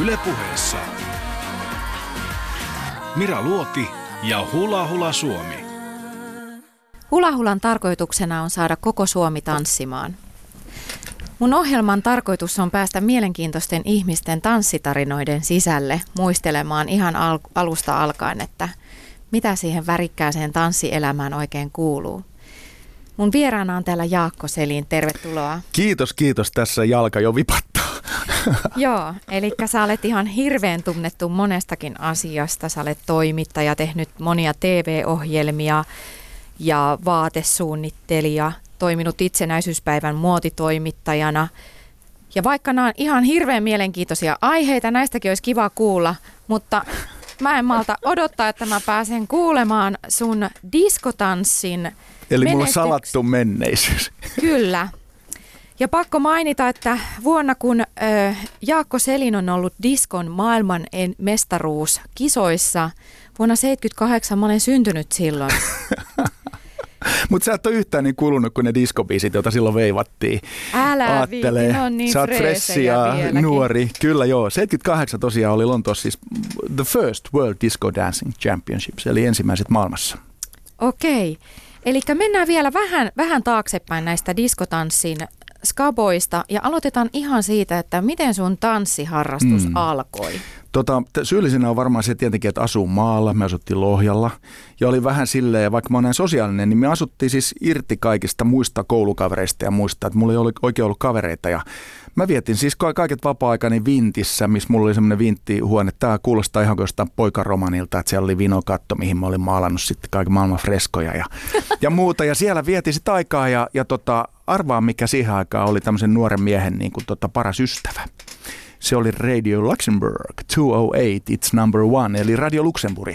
Ylepuheessa Mira Luoti ja Hula Hula Suomi. Hulahulan tarkoituksena on saada koko Suomi tanssimaan. Mun ohjelman tarkoitus on päästä mielenkiintoisten ihmisten tanssitarinoiden sisälle muistelemaan ihan al- alusta alkaen, että mitä siihen värikkääseen tanssielämään oikein kuuluu. Mun vieraana on täällä Jaakko Selin, tervetuloa. Kiitos, kiitos. Tässä jalka jo vipattaa. Joo, eli sä olet ihan hirveän tunnettu monestakin asiasta. Sä olet toimittaja, tehnyt monia TV-ohjelmia ja vaatesuunnittelija, toiminut itsenäisyyspäivän muotitoimittajana. Ja vaikka nämä on ihan hirveän mielenkiintoisia aiheita, näistäkin olisi kiva kuulla, mutta mä en malta odottaa, että mä pääsen kuulemaan sun diskotanssin Eli mulla on menestyks- salattu menneisyys. Kyllä. Ja pakko mainita, että vuonna kun ö, Jaakko Selin on ollut diskon maailman en- mestaruus kisoissa, vuonna 78 mä olen syntynyt silloin. Mutta sä et ole yhtään niin kulunut kuin ne diskobiisit, joita silloin veivattiin. Älä Aattelee, viitti, on niin sä oot fressi ja nuori. Kyllä joo. 78 tosiaan oli Lontoossa siis The First World Disco Dancing Championships, eli ensimmäiset maailmassa. Okei. Eli mennään vielä vähän, vähän taaksepäin näistä diskotanssin skaboista ja aloitetaan ihan siitä, että miten sun tanssiharrastus Mm. alkoi. Tota, syyllisenä on varmaan se tietenkin, että asuu maalla, me asuttiin Lohjalla. Ja oli vähän silleen, vaikka mä näin sosiaalinen, niin me asuttiin siis irti kaikista muista koulukavereista ja muista, että mulla ei ole oikein ollut kavereita. Ja mä vietin siis ka- kaiket vapaa-aikani Vintissä, missä mulla oli semmoinen vinttihuone. Tämä kuulostaa ihan kuin jostain poikaromanilta, että siellä oli vinokatto, mihin mä olin maalannut sitten kaiken maailman freskoja ja, ja muuta. Ja siellä vietin sitten aikaa ja, ja tota, arvaa mikä siihen aikaan oli tämmöisen nuoren miehen niin kuin tota, paras ystävä. Se oli Radio Luxembourg 208, it's number one, eli Radio Luxemburg.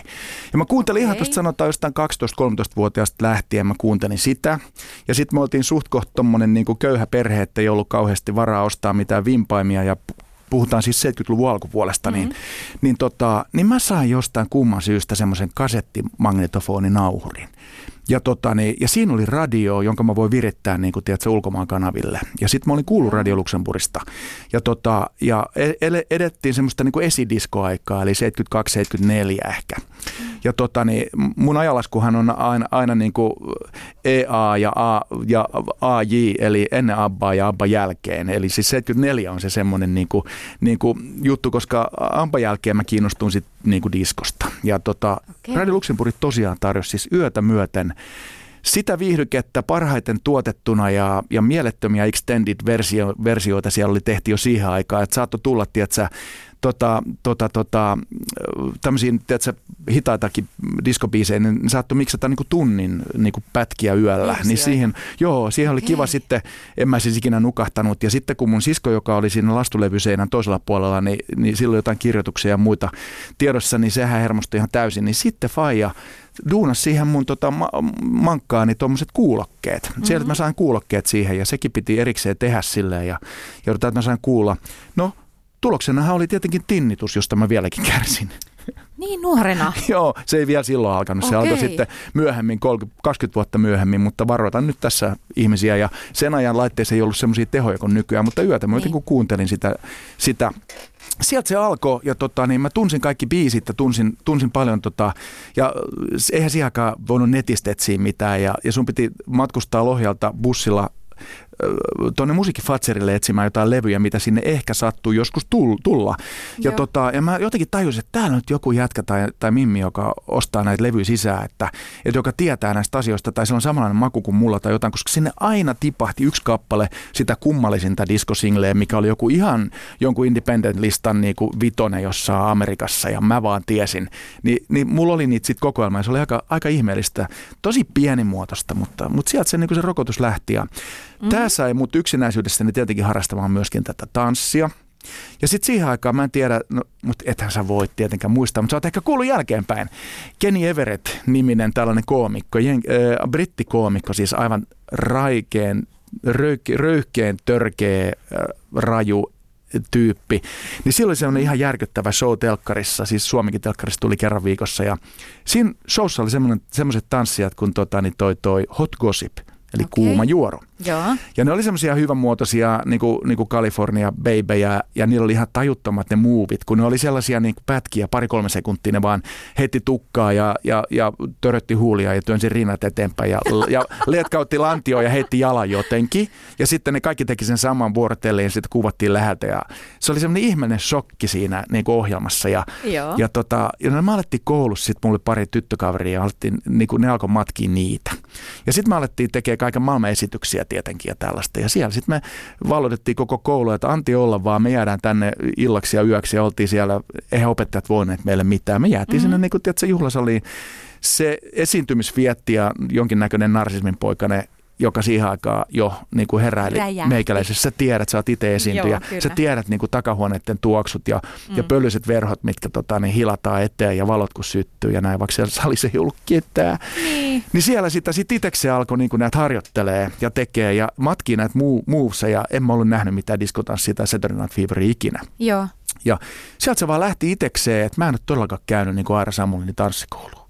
Ja mä kuuntelin ihan Okei. tuosta sanotaan jostain 12-13-vuotiaasta lähtien, mä kuuntelin sitä. Ja sitten me oltiin suht koht tommonen niin köyhä perhe, että ei ollut kauheasti varaa ostaa mitään vimpaimia ja pu- puhutaan siis 70-luvun alkupuolesta, niin, niin, tota, niin mä sain jostain kumman syystä semmoisen kasettimagnetofoninauhurin. Ja, tota, niin, ja siinä oli radio, jonka mä voin virittää niin kuin, tiedätkö, ulkomaan kanaville. Ja sitten mä olin kuullut Radio Luxemburgista. Ja, tota, ja e- edettiin semmoista niin esidiskoaikaa, eli 72-74 ehkä. Ja tota, niin, mun ajalaskuhan on aina, aina niin kuin EA ja, A, ja AJ, eli ennen Abbaa ja Abba jälkeen. Eli siis 74 on se semmoinen niin kuin, niin kuin juttu, koska Abba jälkeen mä kiinnostun sit niin kuin diskosta. Ja tota, Okei. Radio Luxemburg tosiaan tarjosi siis yötä myöten sitä viihdykettä parhaiten tuotettuna ja, ja mielettömiä extended versio, versioita siellä oli tehty jo siihen aikaan, että saattoi tulla, tiedätkö, tota, tota, tota, tämmöisiin tiedätkö, hitaitakin diskobiisejä, niin saattoi miksata niinku tunnin niinku pätkiä yöllä. Niin Versioita. siihen, joo, siihen oli kiva sitten, en mä siis ikinä nukahtanut. Ja sitten kun mun sisko, joka oli siinä lastulevyseinän toisella puolella, niin, niin silloin jotain kirjoituksia ja muita tiedossa, niin sehän hermostui ihan täysin. Niin sitten Faija duunas siihen mun tota, ma- mankkaani tuommoiset kuulokkeet. Mm-hmm. Sieltä mä sain kuulokkeet siihen ja sekin piti erikseen tehdä silleen ja joudutaan, että mä sain kuulla. No, tuloksenahan oli tietenkin tinnitus, josta mä vieläkin kärsin. Niin nuorena. Joo, se ei vielä silloin alkanut. Se Okei. alkoi sitten myöhemmin, 30, 20 vuotta myöhemmin, mutta varoitan nyt tässä ihmisiä. Ja sen ajan laitteissa ei ollut semmoisia tehoja kuin nykyään, mutta yötä mä niin. kun kuuntelin sitä, sitä Sieltä se alkoi ja tota, niin mä tunsin kaikki biisit ja tunsin, tunsin paljon tota, ja eihän siihen aikaan voinut netistä etsiä mitään ja, ja sun piti matkustaa Lohjalta bussilla tuonne musiikkifatserille etsimään jotain levyjä, mitä sinne ehkä sattuu joskus tull- tulla. Ja, Joo. tota, ja mä jotenkin tajusin, että täällä on nyt joku jätkä tai, tai mimmi, joka ostaa näitä levyjä sisään, että, että joka tietää näistä asioista tai sillä on samanlainen maku kuin mulla tai jotain, koska sinne aina tipahti yksi kappale sitä kummallisinta diskosingleä, mikä oli joku ihan jonkun independent-listan niin kuin vitonen jossain Amerikassa ja mä vaan tiesin. Ni, niin mulla oli niitä sitten kokoelma ja se oli aika, aika ihmeellistä, tosi pienimuotoista, mutta, mutta sieltä se, niin kuin se rokotus lähti ja mm-hmm. tämä sai mut yksinäisyydestäni tietenkin harrastamaan myöskin tätä tanssia. Ja sitten siihen aikaan, mä en tiedä, no, mutta ethän sä voi tietenkään muistaa, mutta sä oot ehkä kuullut jälkeenpäin. Kenny Everett-niminen tällainen koomikko, jen, äh, brittikoomikko, siis aivan raikeen, röyke, röyhkeen, törkeä, äh, raju tyyppi. Niin silloin oli semmoinen ihan järkyttävä show telkkarissa, siis Suomenkin telkkarissa tuli kerran viikossa. Ja siinä showssa oli semmoiset tanssijat kuin tota, niin toi, toi Hot Gossip, eli Okei. kuuma juoru. Joo. Ja ne oli semmoisia hyvänmuotoisia niin kuin, niin kuin California babyjä ja niillä oli ihan tajuttomat ne muuvit, kun ne oli sellaisia niin kuin pätkiä, pari-kolme sekuntia ne vaan heitti tukkaa ja, ja, ja törötti huulia ja työnsi rinnat eteenpäin ja, ja letkautti lantioon ja heitti jalan jotenkin. Ja sitten ne kaikki teki sen saman vuorotellen ja sitten kuvattiin läheltä ja se oli semmoinen ihmeellinen shokki siinä niin kuin ohjelmassa. Ja, Joo. ja, tota, ja no, me alettiin koulussa, sitten mulla oli pari tyttökaveria ja alettiin, niin kuin ne alkoi matkia niitä. Ja sitten me alettiin tekemään kaiken maailman esityksiä tietenkin ja tällaista. Ja siellä sitten me valotettiin koko koulu, että anti olla vaan, me jäädään tänne illaksi ja yöksi ja oltiin siellä, eihän opettajat voineet meille mitään. Me jäätiin mm-hmm. sinne niin kuin, tiedätkö, juhlasaliin. Se esiintymisvietti ja jonkinnäköinen narsismin poikane joka siihen aikaan jo niin kuin heräili Räjähti. meikäläisessä. Sä tiedät, sä oot itse esiintyjä. Joo, kyllä. Sä tiedät niin kuin takahuoneiden tuoksut ja, mm. ja pölyiset verhot, mitkä tota, niin hilataan eteen ja valot kun syttyy ja näin, vaikka siellä salissa ei ollut ketään. Niin. Niin siellä sitä sit itsekseen alkoi niin näitä harjoittelee ja tekee ja matkii näitä muu, moveseja. En mä ollut nähnyt mitään diskotanssia tai Saturday Night Feveria ikinä. Joo. Ja sieltä se vaan lähti itsekseen, että mä en ole todellakaan käynyt niin kuin Aira Samulin tanssikouluun.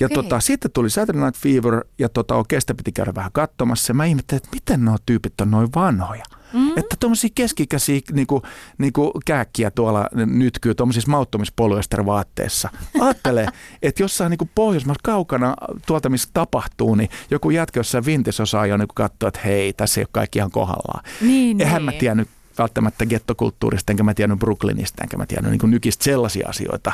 Ja Okei. tota, sitten tuli Saturday Night Fever ja tota, oikein sitä piti käydä vähän katsomassa. Ja mä ihmettelin, että miten nuo tyypit on noin vanhoja. Mm. Että tuommoisia keskikäisiä niinku, niinku kääkkiä tuolla nytkyy tuommoisissa mauttomispolyestervaatteissa. Ajattele, että jossain niinku Pohjoismaassa kaukana tuolta, missä tapahtuu, niin joku jätkä jossain vintis osaa jo niinku katsoa, että hei, tässä ei ole kaikki ihan kohdallaan. Niin, Eihän niin. mä tiennyt välttämättä gettokulttuurista, enkä mä tiennyt Brooklynista, enkä mä tiennyt niin nykistä sellaisia asioita.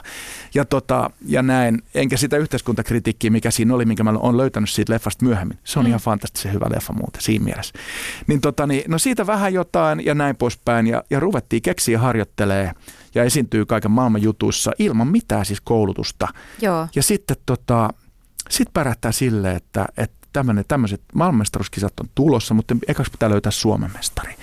Ja, tota, ja näin, enkä sitä yhteiskuntakritiikkiä, mikä siinä oli, minkä mä oon löytänyt siitä leffasta myöhemmin. Se on mm. ihan fantastisen hyvä leffa muuten siinä mielessä. Niin, tota, niin, no siitä vähän jotain ja näin poispäin. Ja, ja ruvettiin keksiä harjoittelee ja esiintyy kaiken maailman jutuissa ilman mitään siis koulutusta. Joo. Ja sitten tota, sit pärähtää silleen, että, että tämmöiset maailmanmestaruuskisat on tulossa, mutta ekaksi pitää löytää Suomen mestari.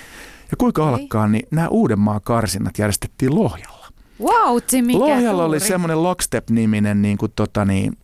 Ja kuinka Okei. alkaa, niin nämä Uudenmaan karsinnat järjestettiin Lohjalla. Wow, mikä Lohjalla oli tuuri. semmoinen Lockstep-niminen niin kuin, tota, niin,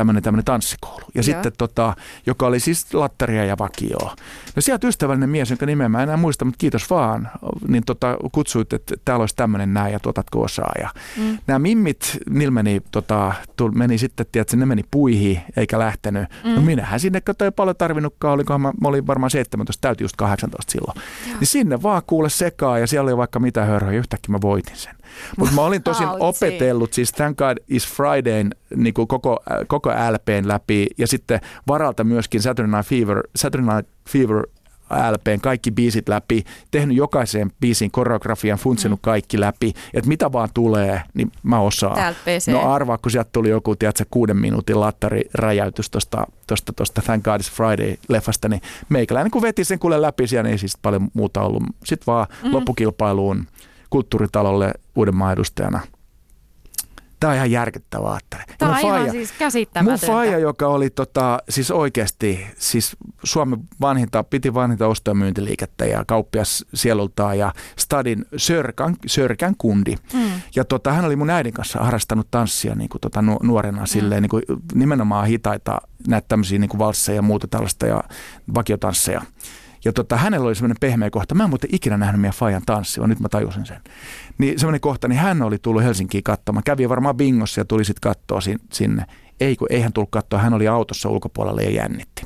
tämmöinen, tämmöinen tanssikoulu. Ja Joo. sitten, tota, joka oli siis lattaria ja vakioa. No sieltä ystävällinen mies, jonka nimeä mä en enää muista, mutta kiitos vaan, niin tota, kutsuit, että täällä olisi tämmöinen näin ja tuotatko osaa. Ja Mm. Nämä mimmit, niillä meni, tota, tul, meni sitten, tiedätkö, ne meni puihin eikä lähtenyt. Mm. No minähän sinne, kato ei paljon tarvinnutkaan, olikohan mä, mä olin varmaan 17, täytin just 18 silloin. Joo. Niin sinne vaan kuule sekaa ja siellä oli vaikka mitä hörhöjä, yhtäkkiä mä voitin sen. Mutta mä olin tosin opetellut siis Thank God is Fridayn niin kuin koko, äh, koko LPn läpi. Ja sitten varalta myöskin Saturday Night Fever, Saturday Night Fever LPn kaikki biisit läpi, tehnyt jokaiseen biisin koreografian, funtsinut kaikki läpi, että mitä vaan tulee, niin mä osaan. No arvaa, kun sieltä tuli joku, tiedätkö, kuuden minuutin lattariräjäytys tuosta tosta, tosta Thank God it's Friday-leffasta, niin meikäläinen kun veti sen kuule läpi, siellä ei siis paljon muuta ollut. Sitten vaan mm. loppukilpailuun kulttuuritalolle Uudenmaan edustajana. Tämä on ihan järkyttävää, Tämä mun on ihan faija- siis Mun käsittämätöntä. faija, joka oli tota, siis oikeasti siis Suomen vanhinta, piti vanhinta osto- ja myyntiliikettä ja kauppias sielultaan ja Stadin Sörkän, Sörkän kundi. Mm. Ja tota, hän oli mun äidin kanssa harrastanut tanssia niin kuin, tota, nu- nuorena silleen, niin kuin, nimenomaan hitaita näitä tämmöisiä niin kuin valsseja ja muuta tällaista ja vakiotansseja. Ja tota, hänellä oli semmoinen pehmeä kohta. Mä en muuten ikinä nähnyt meidän Fajan tanssia, nyt mä tajusin sen. Niin semmoinen kohta, niin hän oli tullut Helsinkiin katsomaan. Kävi varmaan bingossa ja tuli sitten katsoa sin- sinne. Ei kun ei hän tullut katsoa, hän oli autossa ulkopuolella ja jännitti.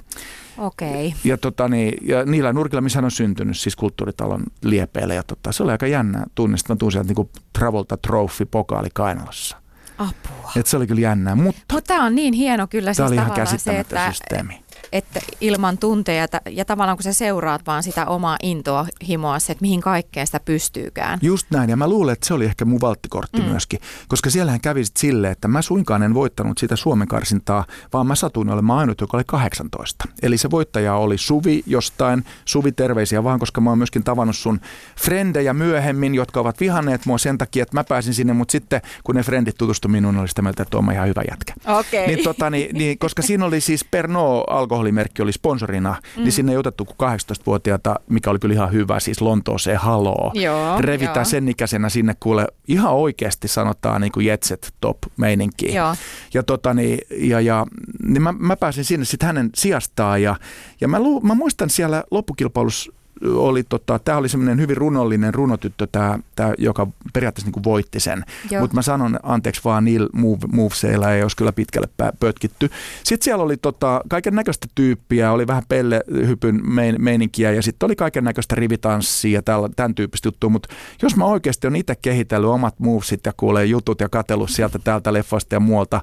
Okei. Ja, tota, niin, ja niillä nurkilla, missä hän on syntynyt, siis kulttuuritalon liepeillä. Ja tota, se oli aika jännä tunnista. Mä tuun sieltä niin Travolta Trophy pokaali Kainalassa. Apua. Et se oli kyllä jännää, mutta Mutta tämä on niin hieno kyllä tämä siis oli ihan se, että, systeemi. Että ilman tunteja ja tavallaan kun sä seuraat vaan sitä omaa intoa himoa, että mihin kaikkeen sitä pystyykään. Just näin, ja mä luulen, että se oli ehkä mun valttikortti mm. myöskin, koska siellähän kävi sit silleen, että mä suinkaan en voittanut sitä Suomen karsintaa, vaan mä satuin olemaan ainut, joka oli 18. Eli se voittaja oli Suvi jostain, Suvi terveisiä vaan, koska mä oon myöskin tavannut sun frendejä myöhemmin, jotka ovat vihanneet mua sen takia, että mä pääsin sinne, mutta sitten kun ne frendit tutustu minuun, oli sitä mieltä, että on ihan hyvä jätkä. Okei. Niin, tota, niin, niin, koska siinä oli siis Pernod alkoholimerkki oli sponsorina, mm. niin sinne ei otettu kuin 18-vuotiaata, mikä oli kyllä ihan hyvä, siis Lontooseen haloo. Joo, Revitään joo. sen ikäisenä sinne kuule ihan oikeasti sanotaan niin kuin jetset top meininkiin. Joo. Ja, tota, niin, ja, ja niin mä, mä, pääsin sinne sitten hänen sijastaan ja, ja mä, lu, mä muistan siellä loppukilpailussa oli, tota, tämä oli semmoinen hyvin runollinen runotyttö, tämä, tämä joka periaatteessa niin voitti sen. Mutta mä sanon anteeksi vaan niillä move, moveseilla ei olisi kyllä pitkälle pötkitty. Sitten siellä oli tota, kaiken näköistä tyyppiä, oli vähän pellehypyn mein, meininkiä ja sitten oli kaiken näköistä rivitanssia ja tämän tyyppistä juttua. Mutta jos mä oikeasti on itse kehitellyt omat movesit ja kuulee jutut ja katellut sieltä täältä leffoista ja muualta,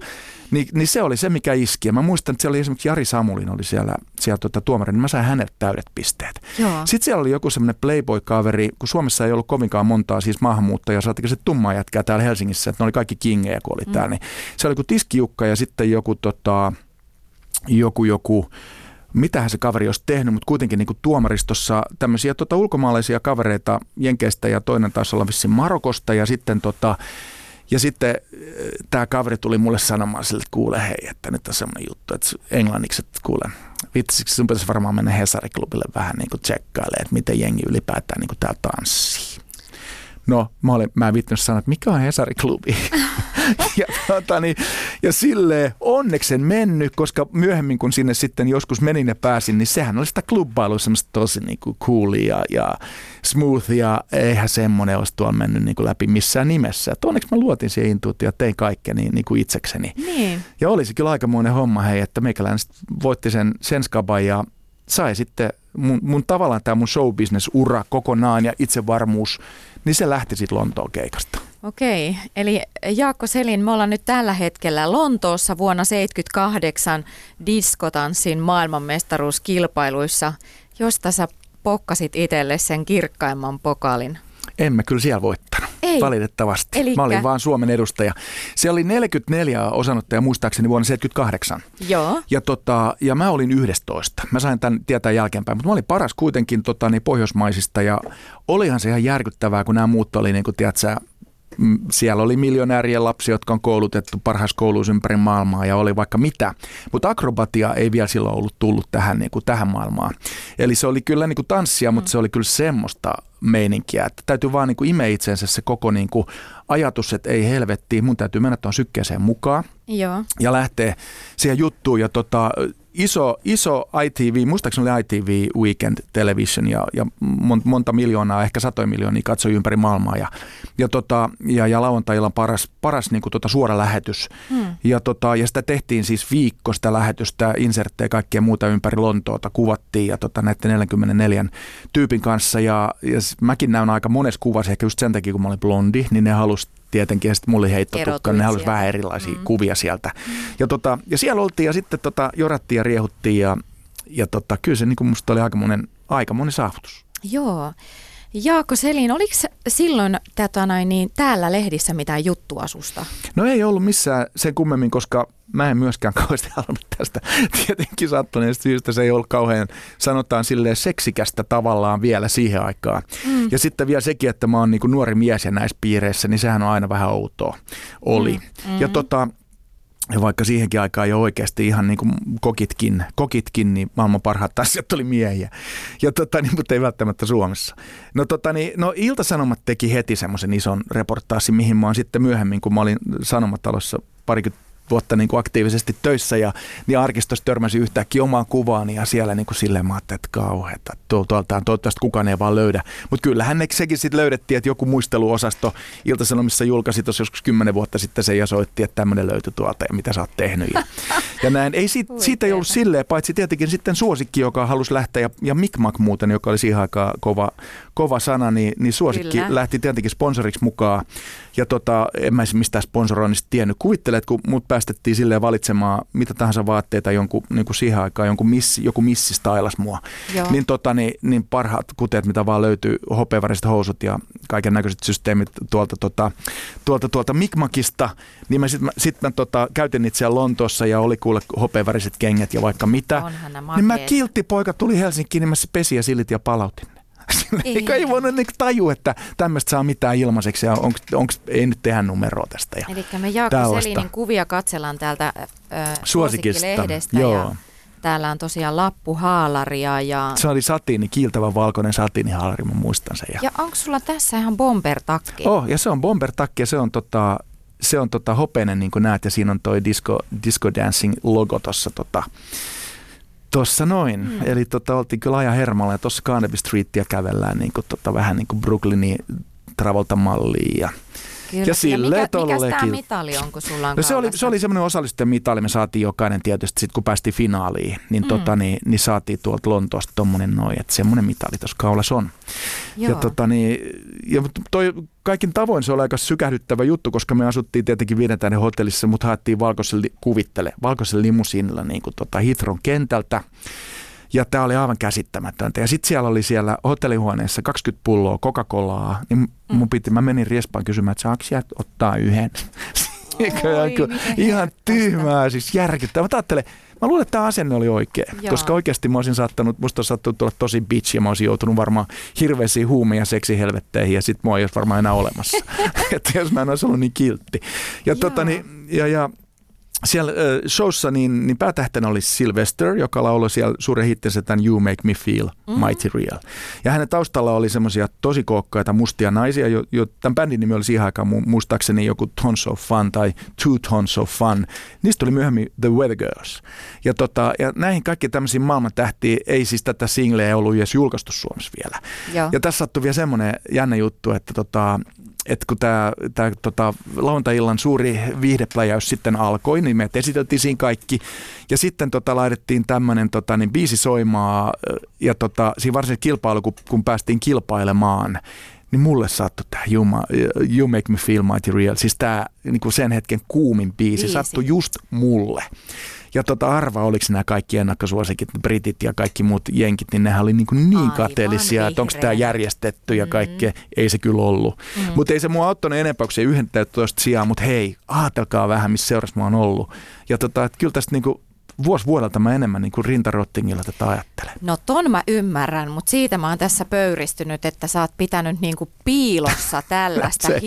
niin, niin se oli se, mikä iski. Ja mä muistan, että siellä oli esimerkiksi Jari Samulin oli siellä, siellä tuota, tuomari, niin mä sain häneltä täydet pisteet. Joo. Sitten siellä oli joku semmoinen Playboy-kaveri, kun Suomessa ei ollut kovinkaan montaa siis maahanmuuttajaa, saatikin se tummaa jätkää täällä Helsingissä, että ne oli kaikki kingejä, kun oli mm. täällä. Niin se oli joku tiskijukka ja sitten joku, tota, joku, joku mitähän se kaveri olisi tehnyt, mutta kuitenkin niin kuin tuomaristossa tämmöisiä tota, ulkomaalaisia kavereita Jenkeistä ja toinen taisi olla vissiin Marokosta ja sitten tota, ja sitten äh, tämä kaveri tuli mulle sanomaan sille, että kuule hei, että nyt on semmoinen juttu, että englanniksi, että kuule, vitsiksi sun pitäisi varmaan mennä Hesariklubille vähän niin kuin että miten jengi ylipäätään niin kuin täällä tanssii. No, mä, olin, mä en viittynyt sanoa, että mikä on Hesari-klubi. ja, tota, niin, ja silleen onneksi en mennyt, koska myöhemmin kun sinne sitten joskus menin ja pääsin, niin sehän oli sitä klubbailua semmoista tosi niin kuin coolia ja smoothia. Eihän semmoinen olisi tuolla mennyt niin kuin läpi missään nimessä. Et onneksi mä luotin siihen intuutioon ja tein kaikkea niin, niin kuin itsekseni. Niin. Ja olisi kyllä aikamoinen homma, hei, että meikäläinen voitti sen, sen skaban ja sai sitten mun, mun tavallaan tämä mun showbusiness-ura kokonaan ja itsevarmuus, niin se lähti sitten Lontoon keikasta. Okei, eli Jaakko Selin, me ollaan nyt tällä hetkellä Lontoossa vuonna 1978 diskotanssin maailmanmestaruuskilpailuissa, josta sä pokkasit itselle sen kirkkaimman pokalin. En mä kyllä siellä voittanut, Ei. valitettavasti. Elikkä? Mä olin vaan Suomen edustaja. Se oli 44 osanottajaa muistaakseni vuonna 78. Joo. Ja, tota, ja mä olin 11. Mä sain tämän tietää jälkeenpäin, mutta mä olin paras kuitenkin tota, niin pohjoismaisista ja olihan se ihan järkyttävää, kun nämä muut oli, niin kuin, tiedätkö, siellä oli miljonäärien lapsi, jotka on koulutettu parhaassa kouluissa ympäri maailmaa ja oli vaikka mitä. Mutta akrobatia ei vielä silloin ollut tullut tähän, niin kuin, tähän maailmaan. Eli se oli kyllä niin kuin tanssia, mutta se oli kyllä semmoista meininkiä, että täytyy vaan niin kuin imeä itsensä se koko niin kuin ajatus, että ei helvetti, mun täytyy mennä tuon sykkeeseen mukaan Joo. ja lähteä siihen juttuun. Ja tota, iso, iso ITV, muistaakseni oli ITV Weekend Television ja, ja mon, monta miljoonaa, ehkä satoja miljoonia katsoi ympäri maailmaa. Ja, ja, tota, ja, ja lauantailla on paras, paras niin kuin tota suora lähetys. Hmm. Ja, tota, ja sitä tehtiin siis viikko sitä lähetystä, inserttejä ja kaikkea muuta ympäri Lontoota kuvattiin ja tota, näiden 44 tyypin kanssa. Ja, ja mäkin näyn aika monessa kuvassa, ehkä just sen takia kun mä olin blondi, niin ne halusi tietenkin, ja sitten mulla oli heittotukka, Erotuit ne halusi vähän erilaisia Mm. mm. kuvia sieltä. Ja, tota, ja siellä oltiin ja sitten tota, jorattiin ja riehuttiin ja, ja tota, kyllä se niin kuin musta oli aikamoinen, aikamoinen saavutus. Joo. Jaakko Selin, oliko silloin tätä noin, niin, täällä lehdissä mitään juttua susta? No ei ollut missään sen kummemmin, koska mä en myöskään kauheasti halunnut tästä. Tietenkin sattuneesta syystä se ei ollut kauhean, sanotaan silleen seksikästä tavallaan vielä siihen aikaan. Mm. Ja sitten vielä sekin, että mä oon niin nuori mies ja näissä piireissä, niin sehän on aina vähän outoa. Oli. Mm. Ja tota, ja vaikka siihenkin aikaan jo oikeasti ihan niin kuin kokitkin, kokitkin, niin maailman parhaat tanssijat oli miehiä. Ja tota, niin, mutta ei välttämättä Suomessa. No, tota, niin, no Ilta-Sanomat teki heti semmoisen ison reportaasin, mihin mä oon sitten myöhemmin, kun mä olin Sanomatalossa parikymmentä vuotta niin kuin aktiivisesti töissä ja niin arkistossa törmäsin yhtäkkiä omaan kuvaani ja siellä niin kuin silleen mä ajattelin, että kauheeta, tuo- tuoltaan toivottavasti kukaan ei vaan löydä. Mutta kyllähän ne, sekin sitten löydettiin, että joku muisteluosasto Ilta-Sanomissa julkaisi tuossa joskus kymmenen vuotta sitten sen ja soitti, että tämmöinen löytyi tuolta ja mitä sä oot tehnyt. Ja, ja näin. Ei siitä, siitä ei ollut silleen, paitsi tietenkin sitten suosikki, joka halusi lähteä ja, ja Mikmak muuten, joka oli siihen aikaan kova, kova sana, niin, niin suosikki Kyllä. lähti tietenkin sponsoriksi mukaan. Ja tota, en mä mistään sponsoroinnista tiennyt. Kuvittele, että kun mut päästettiin silleen valitsemaan mitä tahansa vaatteita jonkun, niin kuin siihen aikaan, jonkun missi, joku missi stailas mua. Joo. Niin, tota, niin, niin, parhaat kuteet, mitä vaan löytyy, hopeaväriset housut ja kaiken näköiset systeemit tuolta, tota, tuolta, tuolta Mikmakista, niin mä sitten mä, sit mä tota, käytin niitä siellä Lontoossa ja oli kuule hopeaväriset kengät ja vaikka mitä. Niin mä kiltti poika tuli Helsinkiin, niin mä se pesi ja silit ja palautin ne. Sillä Ei. Eikä ei voinut niin tajua, että tämmöistä saa mitään ilmaiseksi ja onks, onks, ei nyt tehdä numeroa tästä. Ja Eli me Jaakko Tällaista. Selinin kuvia katsellaan täältä Suosikista, suosikkilehdestä joo. ja täällä on tosiaan lappuhaalaria ja, se oli satiini, kiiltävä valkoinen satiinihaalari, mä muistan sen. Ja, ja onko sulla tässä ihan bombertakki? oh, ja se on bombertakki ja se on tota, se on tota hopeinen niin kuin näet ja siinä on toi disco, disco dancing logo tuossa tota, Tuossa noin. Mm. Eli tota, oltiin kyllä ajan hermalla ja tuossa Carnaby Streetia kävellään niin kuin, tota, vähän niin kuin Brooklynin Travolta-malliin ja Kyllä. Ja sille mikä, mikä tämä tollekin. mitali on, kun sulla on No se oli, se oli semmoinen osallistujen mitali, me saatiin jokainen tietysti sit kun päästiin finaaliin, niin, mm. tota, niin, niin saatiin tuolta Lontoosta tommonen noin, että semmoinen mitali tuossa kaulassa on. Ja, Joo. tota, niin, ja toi, kaikin tavoin se oli aika sykähdyttävä juttu, koska me asuttiin tietenkin viiden tähden hotellissa, mutta haettiin valkoisella, li- kuvittele, valkoisella limusiinilla niin kuin tota Heathrown kentältä. Ja tämä oli aivan käsittämätöntä. Ja sitten siellä oli siellä hotellihuoneessa 20 pulloa Coca-Colaa. Niin Mm. mun piti, mä menin riespaan kysymään, että saako sieltä ottaa yhden. Oi, Ihan- tyhmää, siis järkyttävää. Mä ajattelen, mä luulen, että tämä asenne oli oikea. Joo. Koska oikeasti mä olisin saattanut, musta olisi saattanut tulla tosi bitch ja mä olisin joutunut varmaan hirveisiin huume- ja seksihelvetteihin ja sit mua ei olisi varmaan enää olemassa. että jos mä en olisi ollut niin kiltti. Ja, Joo. tota, niin, ja, ja siellä äh, showssa niin, niin päätähtenä oli Sylvester, joka lauloi siellä suuren hittinsä tämän You Make Me Feel Mhm. Mighty Real. Ja hänen taustalla oli semmoisia tosi kookkaita mustia naisia, jo, jo, tämän bändin nimi oli siihen aikaan mu- muistaakseni joku Tons of Fun tai Two Tons of Fun. Niistä tuli myöhemmin The Weather Girls. Ja, tota, ja näihin kaikki tämmöisiin maailman tähtiin ei siis tätä singleä ollut edes julkaistu Suomessa vielä. Joo. Ja tässä sattui vielä semmoinen jännä juttu, että tota, että kun tämä tää, tota, lauantai-illan suuri viihdepläjäys sitten alkoi, niin me esiteltiin siinä kaikki. Ja sitten tota, laitettiin tämmöinen tota, niin biisi soimaa ja tota, siinä varsinaisessa kilpailu, kun, kun päästiin kilpailemaan, niin mulle sattui tämä you, you Make Me Feel Mighty Real, siis tämä niin sen hetken kuumin biisi, Biisi. sattui just mulle. Ja tota arva, oliko nämä kaikki ennakkosuosikit, britit ja kaikki muut jenkit, niin nehän oli niin, kuin niin Aivan kateellisia, että onko tämä järjestetty ja kaikkea. Ei se kyllä ollut. Mm. Mutta ei se mua auttanut enempää kuin se 11 sijaan, mutta hei, ajatelkaa vähän, missä seurassa mä oon ollut. Ja tota, että kyllä tästä niinku vuosi vuodelta mä enemmän niin kuin rintarottingilla tätä ajattelen. No ton mä ymmärrän, mutta siitä mä oon tässä pöyristynyt, että sä oot pitänyt niinku piilossa tällaista Se on.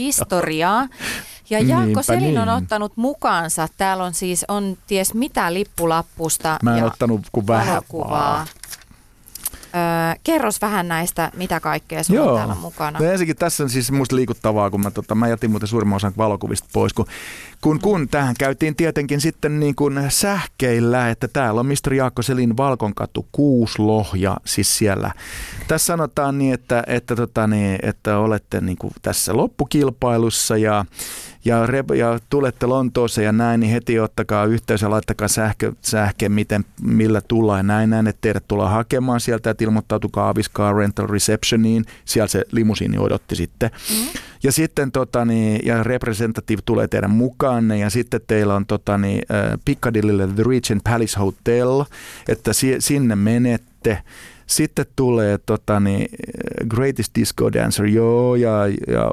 Ja Jaakko Niinpä Selin on niin. ottanut mukaansa, täällä on siis on ties mitä lippulappusta Mä en ja ottanut kuin vähän vaan. Öö, kerros vähän näistä, mitä kaikkea sulla on täällä mukana. No ensinnäkin tässä on siis musta liikuttavaa, kun mä, tota, mä jätin muuten suurimman osan valokuvista pois, kun, kun, kun tähän käytiin tietenkin sitten niin kuin sähkeillä, että täällä on Mr. Jaakko Selin Valkonkatu Kuuslohja, siis siellä. Tässä sanotaan niin, että, että, tota, niin, että olette niin kuin tässä loppukilpailussa ja ja, rep, ja tulette Lontooseen ja näin, niin heti ottakaa yhteys ja laittakaa sähkö, sähke, miten, millä tullaan ja näin, näin, että teidät tullaan hakemaan sieltä, että ilmoittautukaa Aviskaa Rental Receptioniin, siellä se limusiini odotti sitten. Mm. Ja sitten tota, niin, ja representative tulee teidän mukaanne ja sitten teillä on tota, niin, Piccadillylle The Regent Palace Hotel, että si, sinne menette. Sitten tulee tota, niin, Greatest Disco Dancer, joo, ja, ja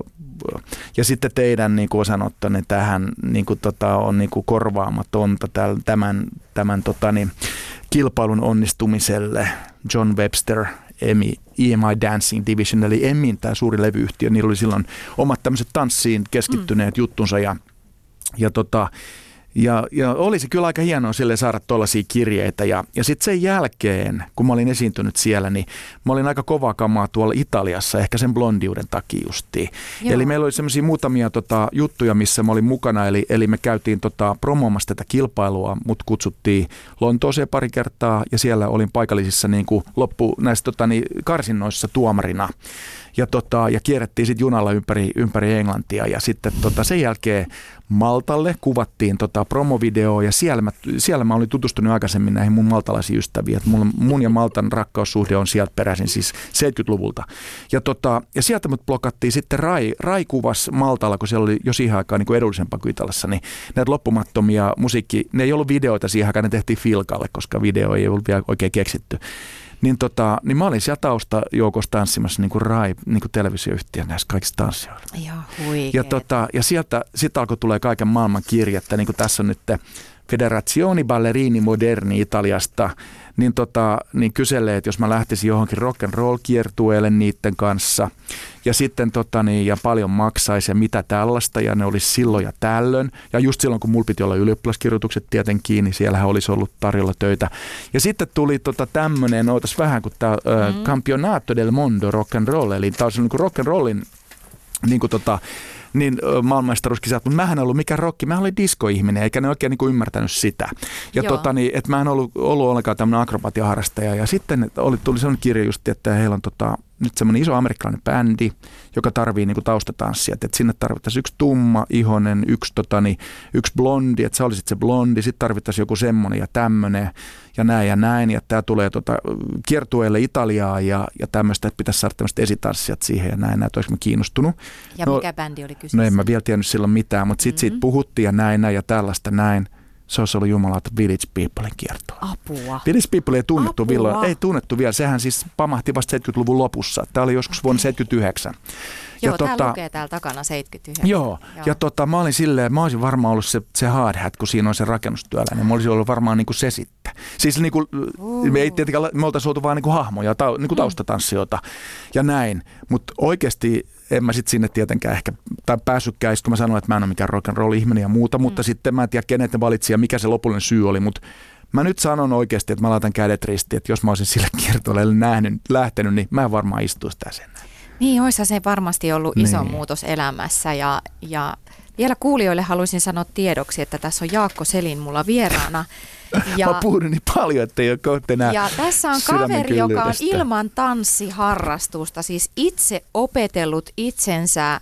ja sitten teidän niin kuin osanottonne tähän niin kuin, tota, on niin kuin korvaamatonta tämän, tämän tota, niin, kilpailun onnistumiselle. John Webster, EMI, EMI Dancing Division, eli EMIin tämä suuri levyyhtiö, niillä oli silloin omat tämmöiset tanssiin keskittyneet mm. juttunsa ja, ja tota, ja, ja olisi kyllä aika hienoa sille saada tuollaisia kirjeitä. Ja, ja sitten sen jälkeen, kun mä olin esiintynyt siellä, niin mä olin aika kovaa kamaa tuolla Italiassa, ehkä sen blondiuden takia justiin. Joo. Eli meillä oli semmoisia muutamia tota, juttuja, missä mä olin mukana. Eli, eli me käytiin tota, promoomassa tätä kilpailua, mut kutsuttiin Lontooseen pari kertaa ja siellä olin paikallisissa niin kuin loppu näissä tota, niin, karsinnoissa tuomarina. Ja, tota, ja kierrettiin sitten junalla ympäri, ympäri Englantia ja sitten tota, sen jälkeen Maltalle kuvattiin tota promovideo ja siellä mä, siellä mä olin tutustunut aikaisemmin näihin mun maltalaisiin ystäviin. Et mun, mun ja Maltan rakkaussuhde on sieltä peräisin siis 70-luvulta. Ja, tota, ja sieltä mut blokattiin sitten Rai, Rai kuvas Maltalla, kun siellä oli jo siihen aikaan niin kuin edullisempaa kuin Italassa, niin näitä loppumattomia musiikki, ne ei ollut videoita siihen aikaan, ne tehtiin filkalle, koska video ei ollut vielä oikein keksitty. Niin, tota, niin mä olin siellä taustajoukossa tanssimassa niin kuin Rai, niin kuin televisioyhtiön näissä kaikissa tanssioilla. Ja. Ja, tota, ja sieltä sit alkoi tulee kaiken maailman kirjettä, niin kuin tässä on nyt Federazioni Ballerini Moderni Italiasta, niin, tota, niin kyselee, että jos mä lähtisin johonkin rock and roll kiertueelle niiden kanssa ja sitten tota, niin, ja paljon maksaisi ja mitä tällaista ja ne olisi silloin ja tällöin. Ja just silloin, kun mulla piti olla ylioppilaskirjoitukset tietenkin, niin siellähän olisi ollut tarjolla töitä. Ja sitten tuli tota, tämmöinen, ootas vähän kuin tämä mm. Campionato del Mondo Rock and Roll, eli tämä on niin kuin rock and rollin niin kuin tota, niin maailmanmestaruuskisat, mutta mähän en ollut mikään rokki, mä olin diskoihminen, eikä ne oikein niin kuin ymmärtänyt sitä. Ja tota, niin, että mä en ollut, ollut ollenkaan tämmöinen akrobatiaharrastaja. Ja sitten oli, tuli sellainen kirja just, että heillä on tota, nyt semmoinen iso amerikkalainen bändi, joka tarvii niinku taustatanssia. Että sinne tarvittaisiin yksi tumma ihonen, yksi, totani, niin, yksi blondi, että sä olisit se blondi, sitten tarvittaisiin joku semmoinen ja tämmöinen ja näin ja näin. Ja tämä tulee tota, kiertueelle Italiaa ja, ja tämmöistä, että pitäisi saada tämmöistä esitanssijat siihen ja näin, näin, että kiinnostunut. Ja no, mikä bändi oli kyseessä? No en mä vielä tiennyt silloin mitään, mutta sitten mm-hmm. siitä puhuttiin ja näin, näin ja tällaista näin se olisi ollut jumalauta Village Peoplein kiertoa. Apua. Village People ei tunnettu, vielä, ei tunnettu vielä. Sehän siis pamahti vasta 70-luvun lopussa. Tämä oli joskus vuonna 79. Joo, ja tämä tota, lukee täällä takana 79. Joo, joo. ja tota, mä olin silleen, mä olisin varmaan ollut se, se hard hat, kun siinä on se rakennustyöläinen. Mä olisin ollut varmaan niin kuin se sitten. Siis niin kuin, uh. me ei tietenkään, me oltaisiin oltu vaan niin kuin hahmoja, ta, niin kuin mm. taustatanssijoita ja näin. Mutta oikeasti en mä sitten sinne tietenkään ehkä, tai päässytkään, kun mä sanoin, että mä en ole mikään rock and roll ihminen ja muuta, mm. mutta sitten mä en tiedä, kenet ne valitsi ja mikä se lopullinen syy oli, mutta mä nyt sanon oikeasti, että mä laitan kädet ristiin, että jos mä olisin sille kiertoille nähnyt, lähtenyt, niin mä en varmaan istuisi tässä. Niin, olisi se varmasti ollut iso niin. muutos elämässä ja, ja vielä kuulijoille haluaisin sanoa tiedoksi, että tässä on Jaakko Selin mulla vieraana. Ja, Mä puhun niin paljon, että ei ole kohta enää Ja tässä on kaveri, joka on ilman tanssiharrastusta, siis itse opetellut itsensä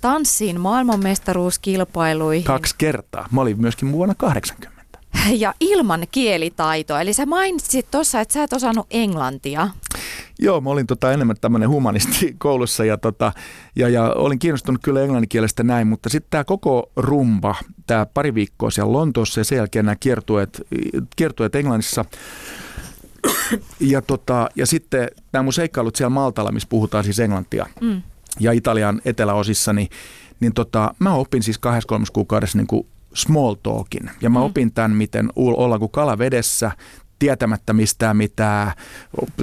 tanssiin maailmanmestaruuskilpailuihin. Kaksi kertaa. Mä olin myöskin vuonna 80. Ja ilman kielitaitoa. Eli sä mainitsit tuossa, että sä et osannut englantia. Joo, mä olin tota enemmän tämmöinen humanisti koulussa ja, tota, ja, ja olin kiinnostunut kyllä englanninkielestä näin, mutta sitten tämä koko rumba, tämä pari viikkoa siellä Lontoossa ja sen jälkeen nämä kiertueet, kiertueet Englannissa, ja, tota, ja sitten nämä mun seikkailut siellä Maltalla, missä puhutaan siis englantia, mm. ja Italian eteläosissa, niin, niin tota, mä opin siis kahdessa kolmessa kuukaudessa niin kuin small talkin. Ja mä mm. opin tämän, miten olla kuin kala vedessä, tietämättä mistään mitään,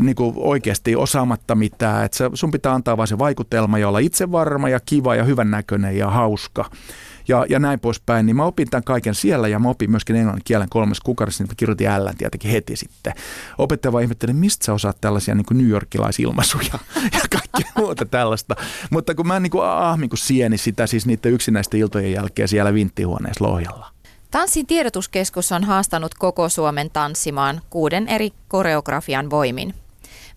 niin kuin oikeasti osaamatta mitään. Että sun pitää antaa vain se vaikutelma ja olla itse varma ja kiva ja hyvän näköinen ja hauska ja, ja näin poispäin, niin mä opin tämän kaiken siellä ja mä opin myöskin englannin kielen kolmessa kuukaudessa, niin mä kirjoitin L tietenkin heti sitten. Opettaja vaan ihmetteli, mistä sä osaat tällaisia niin New Yorkilaisilmaisuja ja kaikkea muuta tällaista. Mutta kun mä niin kuin ahmin kuin sieni sitä siis niiden yksinäisten iltojen jälkeen siellä vinttihuoneessa Lohjalla. Tanssin tiedotuskeskus on haastanut koko Suomen tanssimaan kuuden eri koreografian voimin.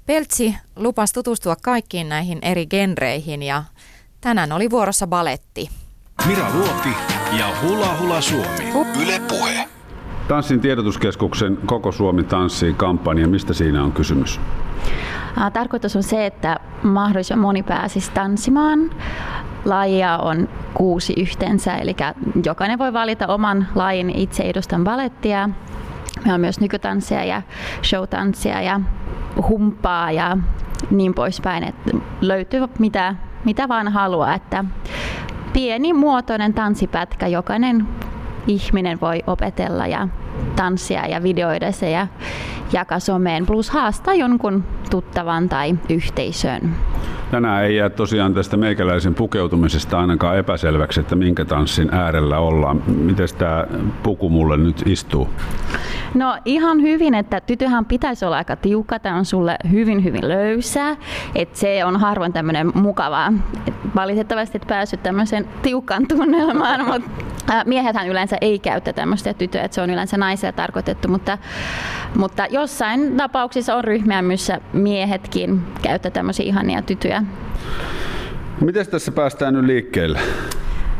Peltsi lupas tutustua kaikkiin näihin eri genreihin ja tänään oli vuorossa baletti. Mira Luoti ja Hula Hula Suomi. Yle Puhe. Tanssin tiedotuskeskuksen Koko Suomi tanssii kampanja. Mistä siinä on kysymys? Tarkoitus on se, että mahdollisimman moni pääsisi tanssimaan. Lajia on kuusi yhteensä, eli jokainen voi valita oman lajin. Itse edustan balettia. Meillä on myös nykytanssia ja showtanssia ja humpaa ja niin poispäin, että löytyy mitä, mitä vaan haluaa. Että pienimuotoinen tanssipätkä, jokainen ihminen voi opetella ja tanssia ja videoida se ja jakaa someen, plus haastaa jonkun tuttavan tai yhteisön. Tänään ei jää tosiaan tästä meikäläisen pukeutumisesta ainakaan epäselväksi, että minkä tanssin äärellä ollaan. Miten tämä puku mulle nyt istuu? No ihan hyvin, että tytöhän pitäisi olla aika tiukka, tämä on sulle hyvin hyvin löysää, että se on harvoin tämmöinen mukavaa. Et valitettavasti et päässyt tämmöiseen tiukkaan tunnelmaan, mutta miehethän yleensä ei käytä tämmöistä tytöä, että se on yleensä naisia tarkoitettu, mutta, mutta jossain tapauksissa on ryhmiä, missä miehetkin käyttää tämmöisiä ihania tytöjä. Miten tässä päästään nyt liikkeelle?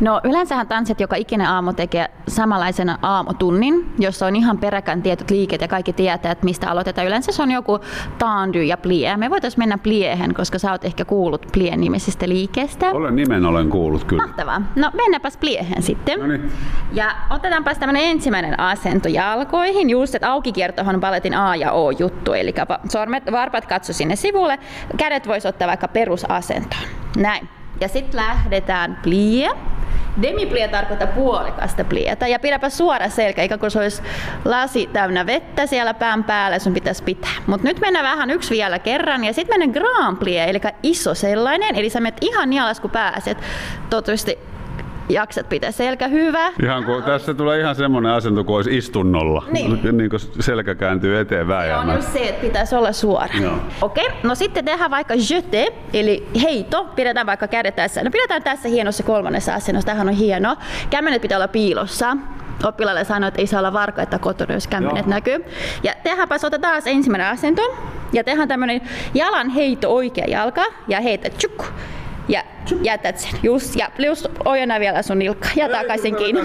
No yleensähän tanssit joka ikinen aamu tekee samanlaisen aamutunnin, jossa on ihan peräkään tietyt liiket ja kaikki tietää, että mistä aloitetaan. Yleensä se on joku taandy ja plie. Me voitaisiin mennä pliehen, koska sä oot ehkä kuullut plien nimisestä liikeestä. Olen nimen olen kuullut kyllä. Mahtavaa. No mennäpäs pliehen sitten. Noniin. Ja otetaanpas tämmöinen ensimmäinen asento jalkoihin. Just, että aukikiertohan paletin A ja O juttu. Eli sormet, varpat katso sinne sivulle. Kädet voisi ottaa vaikka perusasentoon. Näin. Ja sitten lähdetään plie. Demiplie tarkoittaa puolikasta plieta ja pidäpä suora selkä, ikään kuin se olisi lasi täynnä vettä siellä pään päällä, sun pitäisi pitää. Mutta nyt mennään vähän yksi vielä kerran ja sitten mennään Grand Plie, eli iso sellainen, eli sä menet ihan niin alas kun pääset. Toivottavasti jaksat pitää selkä hyvä. Ihan kun, tässä tulee ihan semmoinen asento kuin olisi istunnolla. Niin. niin kuin selkä kääntyy eteen Se on just se, että pitäisi olla suora. Joo. Okei, okay. no sitten tehdään vaikka jete, eli heito. Pidetään vaikka kädet tässä. No pidetään tässä hienossa kolmannessa asennossa. Tämähän on hieno. Kämmenet pitää olla piilossa. Oppilaalle sanoi, että ei saa olla varkaita kotona, jos kämmenet näkyy. Ja tehdäänpäs ota taas ensimmäinen asento. Ja tehdään tämmönen jalan heitto oikea jalka. Ja heitä tjuk. Ja jätät sen. Just, ja just ojenna vielä sun nilkka. Ja takaisin kiinni.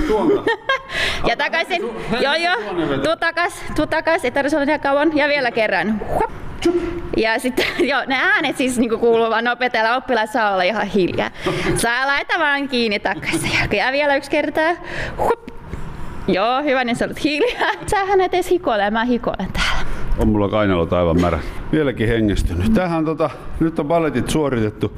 ja takaisin. Joo, joo. Tuu takas, tuu takas. Ei tarvitse olla niin kauan. Ja vielä kerran. Ja sitten joo, ne äänet siis niinku kuuluu vaan nopeutella. Oppilaat saa olla ihan hiljaa. Saa laita vaan kiinni takaisin. Ja vielä yksi kertaa. Joo, hyvä, niin sä olet hiljaa. Sähän et edes hikoile, mä hikoilen täällä. On mulla kainalot aivan märät. Vieläkin hengistynyt. Tähän tota, nyt on balletit suoritettu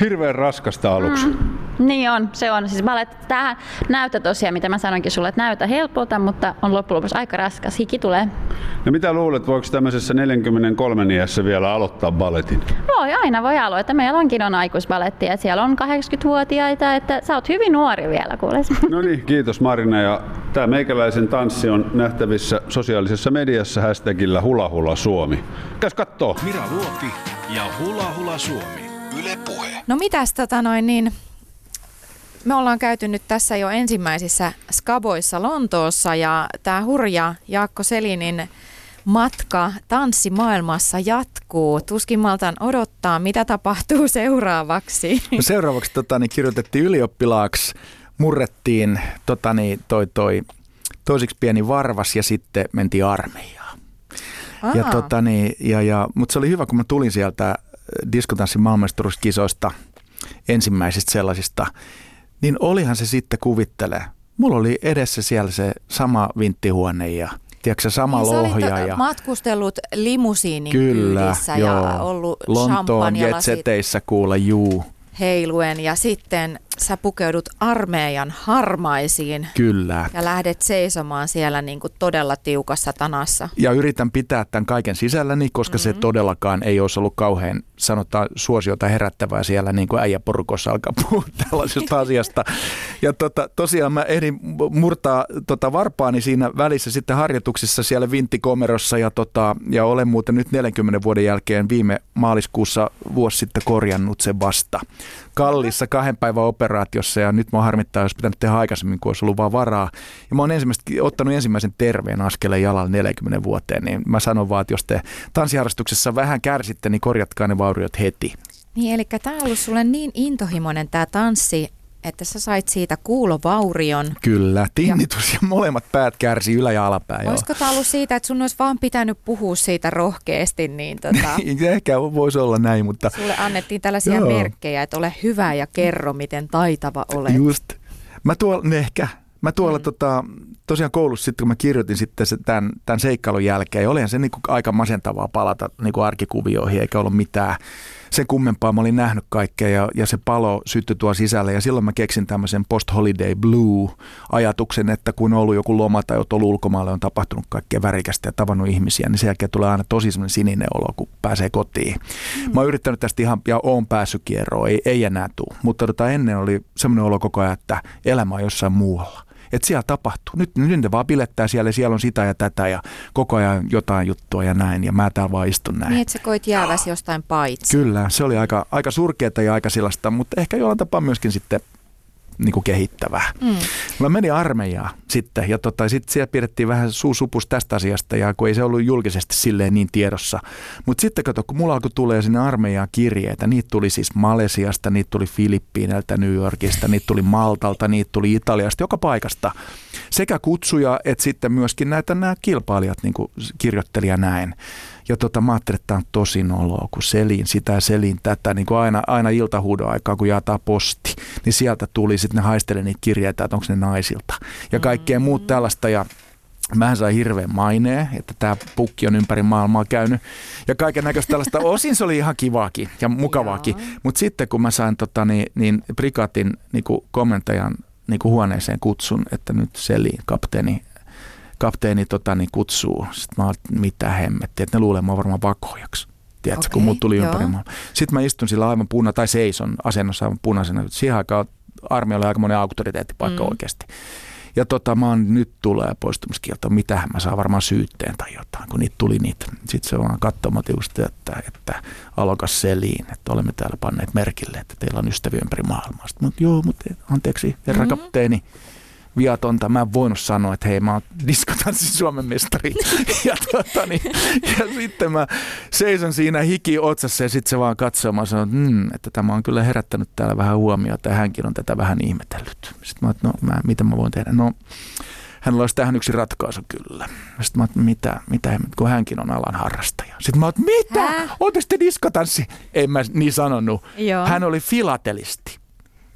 hirveän raskasta aluksi. Mm. Niin on, se on. Siis ballet, tähän näyttää tosiaan, mitä mä sanoinkin sulle, että näytä helpolta, mutta on loppujen lopuksi aika raskas. Hiki tulee. No mitä luulet, voiko tämmöisessä 43 iässä vielä aloittaa balletin? Voi, aina voi aloittaa. Meillä onkin on aikuisbaletti ja siellä on 80-vuotiaita, että sä oot hyvin nuori vielä, kuule. No niin, kiitos Marina. Ja tämä meikäläisen tanssi on nähtävissä sosiaalisessa mediassa hashtagillä Hula Hula Suomi. Käs kattoo. Mira Luopi ja Hula Hula Suomi. Yle Puhe. No mitäs tota noin niin, me ollaan käyty nyt tässä jo ensimmäisissä skaboissa Lontoossa ja tämä hurja Jaakko Selinin matka tanssimaailmassa jatkuu. Tuskin maltan odottaa, mitä tapahtuu seuraavaksi. No seuraavaksi tota, niin kirjoitettiin ylioppilaaksi, murrettiin tota, niin, toi, toi, toisiksi pieni varvas ja sitten mentiin armeijaan. Ja, tota, niin, ja, ja, mutta se oli hyvä, kun mä tulin sieltä äh, diskotanssin maailmanmestaruuskisoista, ensimmäisistä sellaisista, niin olihan se sitten kuvittele. Mulla oli edessä siellä se sama vinttihuone ja tiedätkö, sama Niin lohja. Ja, matkustellut limusiinin kyllä, kyydissä joo. ja ollut Lontoon jetseteissä kuule, juu, heiluen ja sitten sä pukeudut armeijan harmaisiin kyllä. ja lähdet seisomaan siellä niin kuin todella tiukassa tanassa. ja yritän pitää tämän kaiken sisälläni, koska mm-hmm. se todellakaan ei olisi ollut kauhean, sanotaan, suosiota herättävää siellä, niin kuin äijäporukossa alkaa puhua tällaisesta asiasta. Ja tota, tosiaan mä ehdin murtaa tota varpaani siinä välissä sitten harjoituksissa siellä vinttikomerossa ja, tota, ja olen muuten nyt 40 vuoden jälkeen viime maaliskuussa vuosi sitten korjannut sen vasta. Kallissa kahden päivän operaatiossa ja nyt mä harmittaa, jos pitänyt tehdä aikaisemmin, kun olisi ollut vaan varaa. Ja mä oon ensimmäistä, ottanut ensimmäisen terveen askeleen jalalla 40 vuoteen, niin mä sanon vaan, että jos te tanssiharrastuksessa vähän kärsitte, niin korjatkaa ne vauriot heti. Niin, eli tämä on ollut sulle niin intohimoinen tämä tanssi, että sä sait siitä kuulovaurion. Kyllä, tinnitus ja, molemmat päät kärsi ylä- ja alapää. Olisiko tämä ollut siitä, että sun olisi vaan pitänyt puhua siitä rohkeasti, niin tota, Ehkä voisi olla näin, mutta sulle annettiin tällaisia Joo. merkkejä, että ole hyvä ja kerro, miten taitava olet. Just. Mä tuolla, ehkä, mä tuolla mm. tota, tosiaan koulussa sitten, kun mä kirjoitin sitten se, tämän, tämän seikkailun jälkeen, ja olihan se niinku aika masentavaa palata niinku arkikuvioihin, eikä ollut mitään sen kummempaa. Mä olin nähnyt kaikkea ja, ja se palo syttyi tuo sisälle ja silloin mä keksin tämmöisen post-holiday blue-ajatuksen, että kun on ollut joku loma tai oot ollut ulkomailla, on tapahtunut kaikkea värikästä ja tavannut ihmisiä, niin sen jälkeen tulee aina tosi semmoinen sininen olo, kun pääsee kotiin. Mm. Mä oon yrittänyt tästä ihan, ja oon päässyt kierroon, ei, ei enää tuu. Mutta tota, ennen oli semmoinen olo koko ajan, että elämä on jossain muualla. Että siellä tapahtuu. Nyt, nyt ne vaan pilettää siellä siellä on sitä ja tätä ja koko ajan jotain juttua ja näin. Ja mä täällä vaan istun näin. Niin, että sä koit jääväs jostain paitsi. Kyllä, se oli aika, aika surkeata ja aika sellaista, mutta ehkä jollain tapaa myöskin sitten niin kuin kehittävää. Mm. Mä menin armeijaan sitten ja tota, sitten siellä pidettiin vähän suusupus tästä asiasta ja kun ei se ollut julkisesti silleen niin tiedossa. Mutta sitten kato, kun mulla alkoi tulee sinne armeijaan kirjeitä, niitä tuli siis Malesiasta, niitä tuli Filippiineiltä, New Yorkista, niitä tuli Maltalta, niitä tuli Italiasta, joka paikasta. Sekä kutsuja että sitten myöskin näitä nämä kilpailijat niin kuin kirjoitteli ja näin. Ja tota, mä ajattelin, että tämä on tosi noloa, kun selin sitä ja selin tätä, niin kuin aina, aina iltahuudon aikaa, kun jaetaan posti, niin sieltä tuli sitten ne haisteli niitä kirjeitä, että onko ne naisilta. Ja kaikkea muut tällaista. Ja Mähän sain hirveän maineen, että tämä pukki on ympäri maailmaa käynyt. Ja kaiken näköistä tällaista. Osin se oli ihan kivaakin ja mukavaakin, mutta sitten kun mä sain tota, niin, niin prikaatin niin komentajan niin kuin huoneeseen kutsun, että nyt Selin kapteeni kapteeni tota, niin kutsuu. Sitten mä olin, mitä hemmettiä, että ne luulee oon varmaan vakojaksi. Tiedätkö, okay, kun mut tuli joo. ympäri maailmaa. Sitten mä istun sillä aivan puna, tai seison asennossa aivan punaisena. Siihen aikaan armeija oli aika monen auktoriteettipaikka mm. oikeasti. Ja tota, mä oon, nyt tulee poistumiskielto, mitähän mä saan varmaan syytteen tai jotain, kun niitä tuli niitä. Sitten se vaan katsomaan just, että, että alokas seliin, että olemme täällä panneet merkille, että teillä on ystäviä ympäri maailmaa. Sitten, mutta joo, mutta anteeksi, herra mm-hmm. kapteeni, viatonta. Mä en voinut sanoa, että hei mä oon diskotanssin Suomen mestari. ja, tota, niin, ja sitten mä seison siinä hiki otsassa ja sitten se vaan katsoo. Mä sanon, mm, että tämä on kyllä herättänyt täällä vähän huomiota ja hänkin on tätä vähän ihmetellyt. Sitten mä että no mä, mitä mä voin tehdä? No hänellä olisi tähän yksi ratkaisu kyllä. Sitten mä että mitä, mitä, kun hänkin on alan harrastaja. Sitten mä että mitä? Oletteko te diskotanssi? En mä niin sanonut. Joo. Hän oli filatelisti.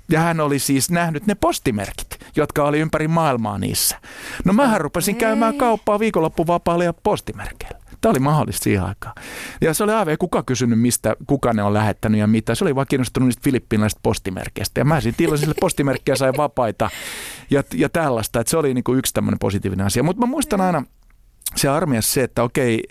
Ja hän oli siis nähnyt ne postimerkit, jotka oli ympäri maailmaa niissä. No mähän rupesin käymään kauppaa viikonloppuvapaalla ja postimerkeillä. Tämä oli mahdollista siihen aikaan. Ja se oli aivan, kuka kysynyt, mistä, kuka ne on lähettänyt ja mitä. Se oli vaan kiinnostunut niistä filippiinalaisista postimerkeistä. Ja mä sitten tilasin sille postimerkkiä sai vapaita ja, ja tällaista. Että se oli niin kuin yksi tämmöinen positiivinen asia. Mutta mä muistan aina se armias se, että okei,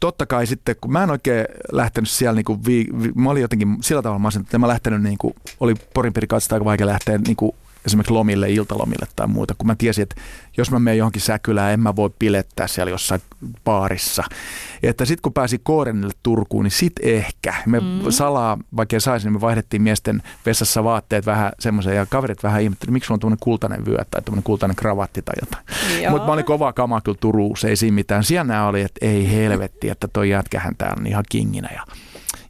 totta kai sitten, kun mä en oikein lähtenyt siellä, niin kuin vi, vi, mä olin jotenkin sillä tavalla masentunut, että mä lähtenyt, niin kuin, oli Porin aika vaikea lähteä niin kuin esimerkiksi lomille, iltalomille tai muuta, kun mä tiesin, että jos mä menen johonkin säkylään, en mä voi pilettää siellä jossain baarissa. Että sitten kun pääsi Koorenille Turkuun, niin sit ehkä. Me mm. salaa, vaikka ei saisi, niin me vaihdettiin miesten vessassa vaatteet vähän semmoisen, ja kaverit vähän ihmettelivät, miksi on tuommoinen kultainen vyö tai tuommoinen kultainen kravatti tai jotain. Mutta mä olin kova kama kyllä Turussa, ei siinä mitään. Siellä oli, että ei helvetti, että toi jätkähän täällä on ihan kinginä. Ja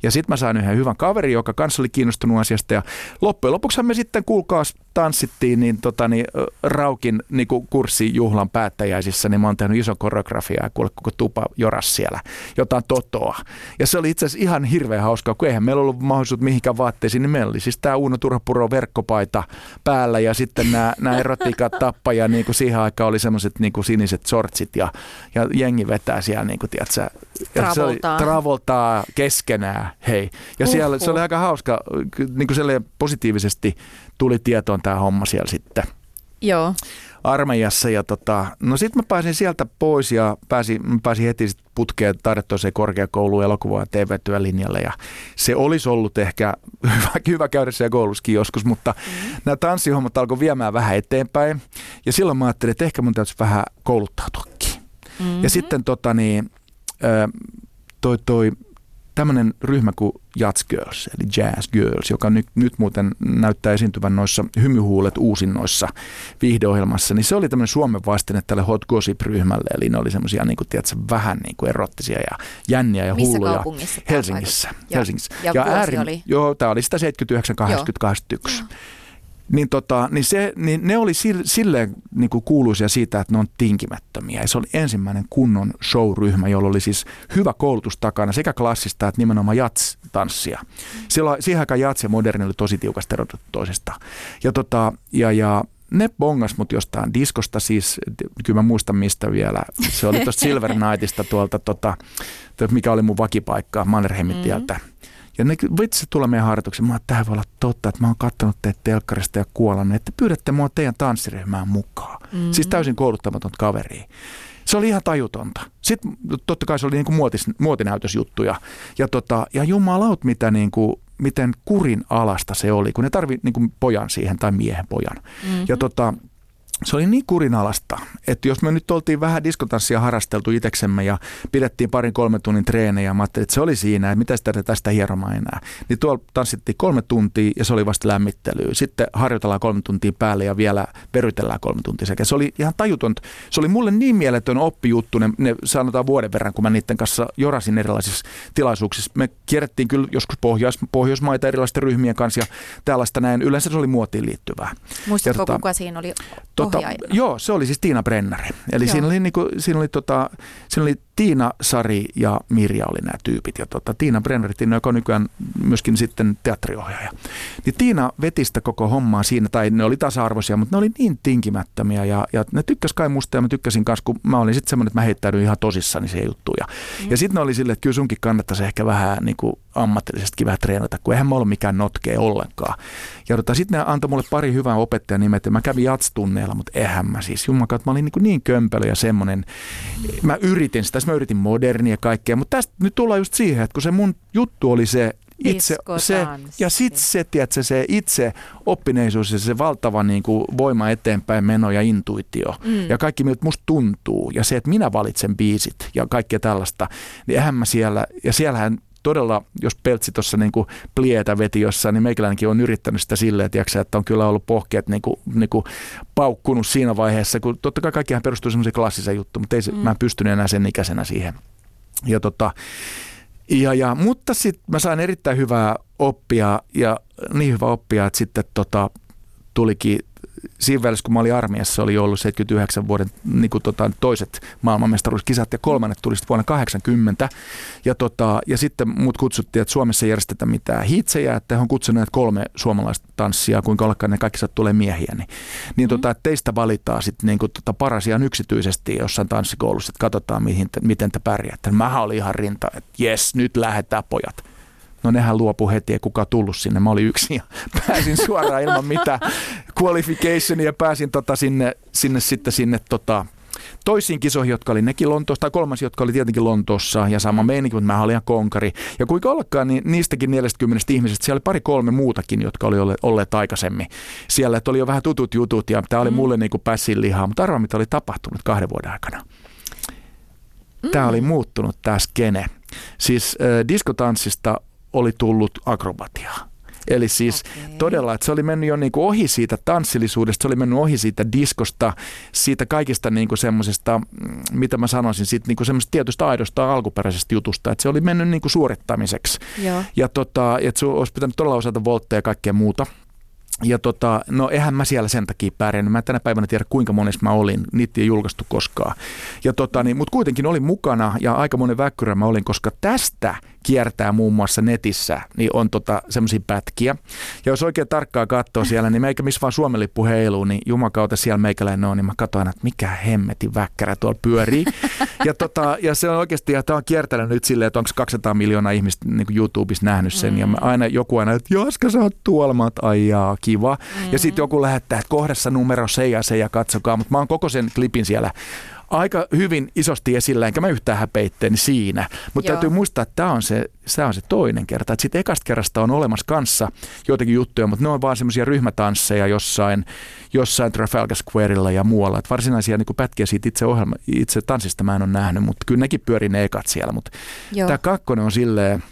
ja sitten mä sain yhden hyvän kaverin, joka kanssa oli kiinnostunut asiasta. Ja loppujen lopuksi me sitten kuulkaas tanssittiin niin, tota, niin, Raukin niin kurssijuhlan päättäjäisissä, niin mä oon tehnyt iso koreografiaa ja kuule koko tupa joras siellä, jotain totoa. Ja se oli itse asiassa ihan hirveän hauskaa, kun eihän meillä ollut mahdollisuus mihinkään vaatteisiin, niin meillä oli siis tämä Uuno Turhapuro verkkopaita päällä ja sitten nämä, nämä erotiikat tappaja, niin kuin siihen aikaan oli semmoiset niin siniset sortsit ja, ja jengi vetää siellä, niin kuin, tiedätkö, Travoltaa. Travoltaa keskenään, hei. Ja siellä se oli aika hauska, niin kuin positiivisesti tuli tietoon tämä homma siellä sitten. Joo. Armeijassa ja tota, no sitten mä pääsin sieltä pois ja pääsin, pääsin heti sit putkeen taidetoiseen korkeakouluun elokuva- ja TV-työlinjalle ja se olisi ollut ehkä hyvä, hyvä käydä siellä koulussakin joskus, mutta mm. nämä tanssihommat alkoi viemään vähän eteenpäin ja silloin mä ajattelin, että ehkä mun täytyisi vähän kouluttautuakin. Mm-hmm. Ja sitten tota niin, toi, toi tämmöinen ryhmä kuin Jazz Girls, eli Jazz Girls, joka nyt, nyt muuten näyttää esiintyvän noissa hymyhuulet uusinnoissa viihdeohjelmassa, niin se oli tämmöinen Suomen vastine tälle Hot Gossip-ryhmälle, eli ne oli semmoisia niin kuin, tiedätkö, vähän niin kuin erottisia ja jänniä ja Missä hulluja. kaupungissa? Helsingissä. Ja, Helsingissä. Ja, ja, äärin, oli? Joo, tämä oli sitä 79, 80, 81 niin, tota, niin, se, niin ne oli silleen niin kuin kuuluisia siitä, että ne on tinkimättömiä. Ja se oli ensimmäinen kunnon showryhmä, jolla oli siis hyvä koulutus takana sekä klassista että nimenomaan jats-tanssia. Silloin, siihen aikaan jats ja moderni oli tosi tiukasti erotettu toisesta. Ja, tota, ja, ja ne bongas mut jostain diskosta siis, kyllä mä muistan mistä vielä. Se oli tuosta Silver Nightista tuolta, tota, mikä oli mun vakipaikka Mannerheimin Mm-hmm ja ne vitsi tulee meidän harjoituksen. Mä tämä voi olla totta, että mä oon katsonut teitä telkkarista ja kuolan, että pyydätte mua teidän tanssiryhmään mukaan. Mm-hmm. Siis täysin kouluttamaton kaveri. Se oli ihan tajutonta. Sitten totta kai se oli niinku muotis, muotinäytösjuttuja. Ja, tota, ja jumalaut, mitä niinku, miten kurin alasta se oli, kun ne tarvi niinku pojan siihen tai miehen pojan. Mm-hmm. Ja tota, se oli niin kurinalasta, että jos me nyt oltiin vähän diskotanssia harrasteltu itseksemme ja pidettiin parin kolmen tunnin treenejä, mä ajattelin, että se oli siinä, että mitä sitä tästä hieromaan enää. Niin tuolla tanssittiin kolme tuntia ja se oli vasta lämmittelyä. Sitten harjoitellaan kolme tuntia päälle ja vielä perytellään kolme tuntia sekä. Se oli ihan tajuton. Se oli mulle niin mieletön oppijuttu, ne, ne sanotaan vuoden verran, kun mä niiden kanssa jorasin erilaisissa tilaisuuksissa. Me kierrettiin kyllä joskus Pohjois, Pohjoismaita erilaisten ryhmien kanssa ja tällaista näin. Yleensä se oli muotiin liittyvää. Muistatko, tota, kuka siinä oli? Tota, joo, se oli siis Tiina Brennari. Eli joo. siinä oli, niinku, siinä oli, tota, siinä oli Tiina, Sari ja Mirja oli nämä tyypit. Ja tota, Tiina Brennari, joka on nykyään myöskin sitten teatteriohjaaja. Niin Tiina veti sitä koko hommaa siinä, tai ne oli tasa-arvoisia, mutta ne oli niin tinkimättömiä. Ja, ja ne tykkäs kai musta ja mä tykkäsin kanssa, kun mä olin sitten semmoinen, että mä heittäydyin ihan tosissani se juttu. Ja, mm. ja sitten ne oli silleen, että kyllä sunkin kannattaisi ehkä vähän niin kuin ammatillisestikin vähän treenata, kun eihän mä ollut mikään notkea ollenkaan. Ja tota, sitten ne antoi mulle pari hyvää opettajan nimet, ja mä kävin jatstunneilla, mutta eihän mä siis, jumala, mä olin niin, niin kömpelö ja semmoinen. Mä yritin sitä, mä yritin modernia ja kaikkea, mutta tästä nyt tullaan just siihen, että kun se mun juttu oli se itse se, ja sitten se, tiedätkö, se itse oppineisuus ja se valtava niin kuin, voima eteenpäin meno ja intuitio mm. ja kaikki miltä musta tuntuu ja se, että minä valitsen biisit ja kaikkea tällaista, niin eihän mä siellä, ja siellähän todella, jos Peltsi tuossa niin plietä veti jossain, niin meikäläinenkin on yrittänyt sitä silleen, tiiäksä, että on kyllä ollut pohkeet niin kuin, niin kuin paukkunut siinä vaiheessa, kun totta kai kaikkihan perustuu semmoiseen klassiseen juttuun, mutta ei se, mm. mä en pystynyt enää sen ikäisenä siihen. Ja tota, ja, ja, mutta sitten mä sain erittäin hyvää oppia ja niin hyvää oppia, että sitten tota, tulikin siinä välissä, kun mä olin armiassa, oli ollut 79 vuoden niin kuin, tota, toiset maailmanmestaruuskisat ja kolmannet tuli vuonna 80. Ja, tota, ja sitten mut kutsuttiin, että Suomessa ei järjestetä mitään hitsejä, että he on kutsuneet kolme suomalaista tanssia, kuinka ollakaan ne kaikki tulee miehiä. Niin, niin mm. tota, teistä valitaan sitten niin kuin, tota, paras ihan yksityisesti jossain tanssikoulussa, että katsotaan, mihin te, miten te pärjäätte. Mä olin ihan rinta, että jes, nyt lähdetään pojat. No nehän luopu heti, ei kukaan tullut sinne. Mä olin yksin ja pääsin suoraan ilman mitään qualificationia ja pääsin tota sinne, sinne sitten sinne tota, toisiin kisoihin, jotka oli nekin Lontoossa, tai kolmas, jotka oli tietenkin Lontoossa, ja sama meininki, mutta mä olin ihan konkari. Ja kuinka ollakaan, niin niistäkin 40 ihmisestä, siellä oli pari kolme muutakin, jotka oli olleet, olleet aikaisemmin siellä, että oli jo vähän tutut jutut, ja tämä oli mm. mulle niin kuin pässin lihaa, mutta arvaa, mitä oli tapahtunut kahden vuoden aikana. Tämä mm. oli muuttunut tämä skene. Siis äh, diskotanssista oli tullut akrobatiaa. Eli siis okay. todella, että se oli mennyt jo niin kuin ohi siitä tanssillisuudesta, se oli mennyt ohi siitä diskosta, siitä kaikista niin kuin semmoisesta, mm, mitä mä sanoisin, siitä niin kuin semmoisesta tietystä aidosta alkuperäisestä jutusta, että se oli mennyt niin kuin suorittamiseksi. Joo. Ja tota, että se olisi pitänyt todella osata voltteja ja kaikkea muuta. Ja tota, no eihän mä siellä sen takia pärjännyt. Mä tänä päivänä tiedä kuinka monessa mä olin. Niitä ei julkaistu koskaan. Ja tota, niin, mutta kuitenkin olin mukana ja aika monen väkkyrä mä olin, koska tästä kiertää muun muassa netissä, niin on tota, semmoisia pätkiä. Ja jos oikein tarkkaa katsoo siellä, niin meikä missä vaan Suomen lippu heiluu, niin jumakautta siellä meikäläinen on, niin mä katsoin, että mikä hemmetin väkkärä tuolla pyörii. ja, tota, ja se on oikeasti, ja tämä on kiertänyt nyt silleen, että onko 200 miljoonaa ihmistä niin YouTubessa nähnyt sen, mm. ja mä aina joku aina, että Jaska sä oot tuolla, mä oot, ai jaa, kiva. Mm. Ja sitten joku lähettää, että kohdassa numero se ja se ja katsokaa, mutta mä oon koko sen klipin siellä aika hyvin isosti esillä, enkä mä yhtään häpeitteen siinä. Mutta täytyy muistaa, että tämä on se, tämä on se toinen kerta. Että sitten ekasta kerrasta on olemassa kanssa joitakin juttuja, mutta ne on vaan semmoisia ryhmätansseja jossain, jossain Trafalgar Squarella ja muualla. Että varsinaisia niin pätkiä siitä itse, ohjelma, itse tanssista mä en ole nähnyt, mutta kyllä nekin pyörii ne ekat siellä. Mutta tämä kakkonen on silleen,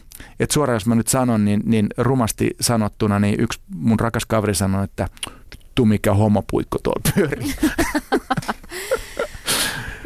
että suoraan jos mä nyt sanon, niin, niin rumasti sanottuna, niin yksi mun rakas kaveri sanoi, että vittu mikä homopuikko tuolla pyörii.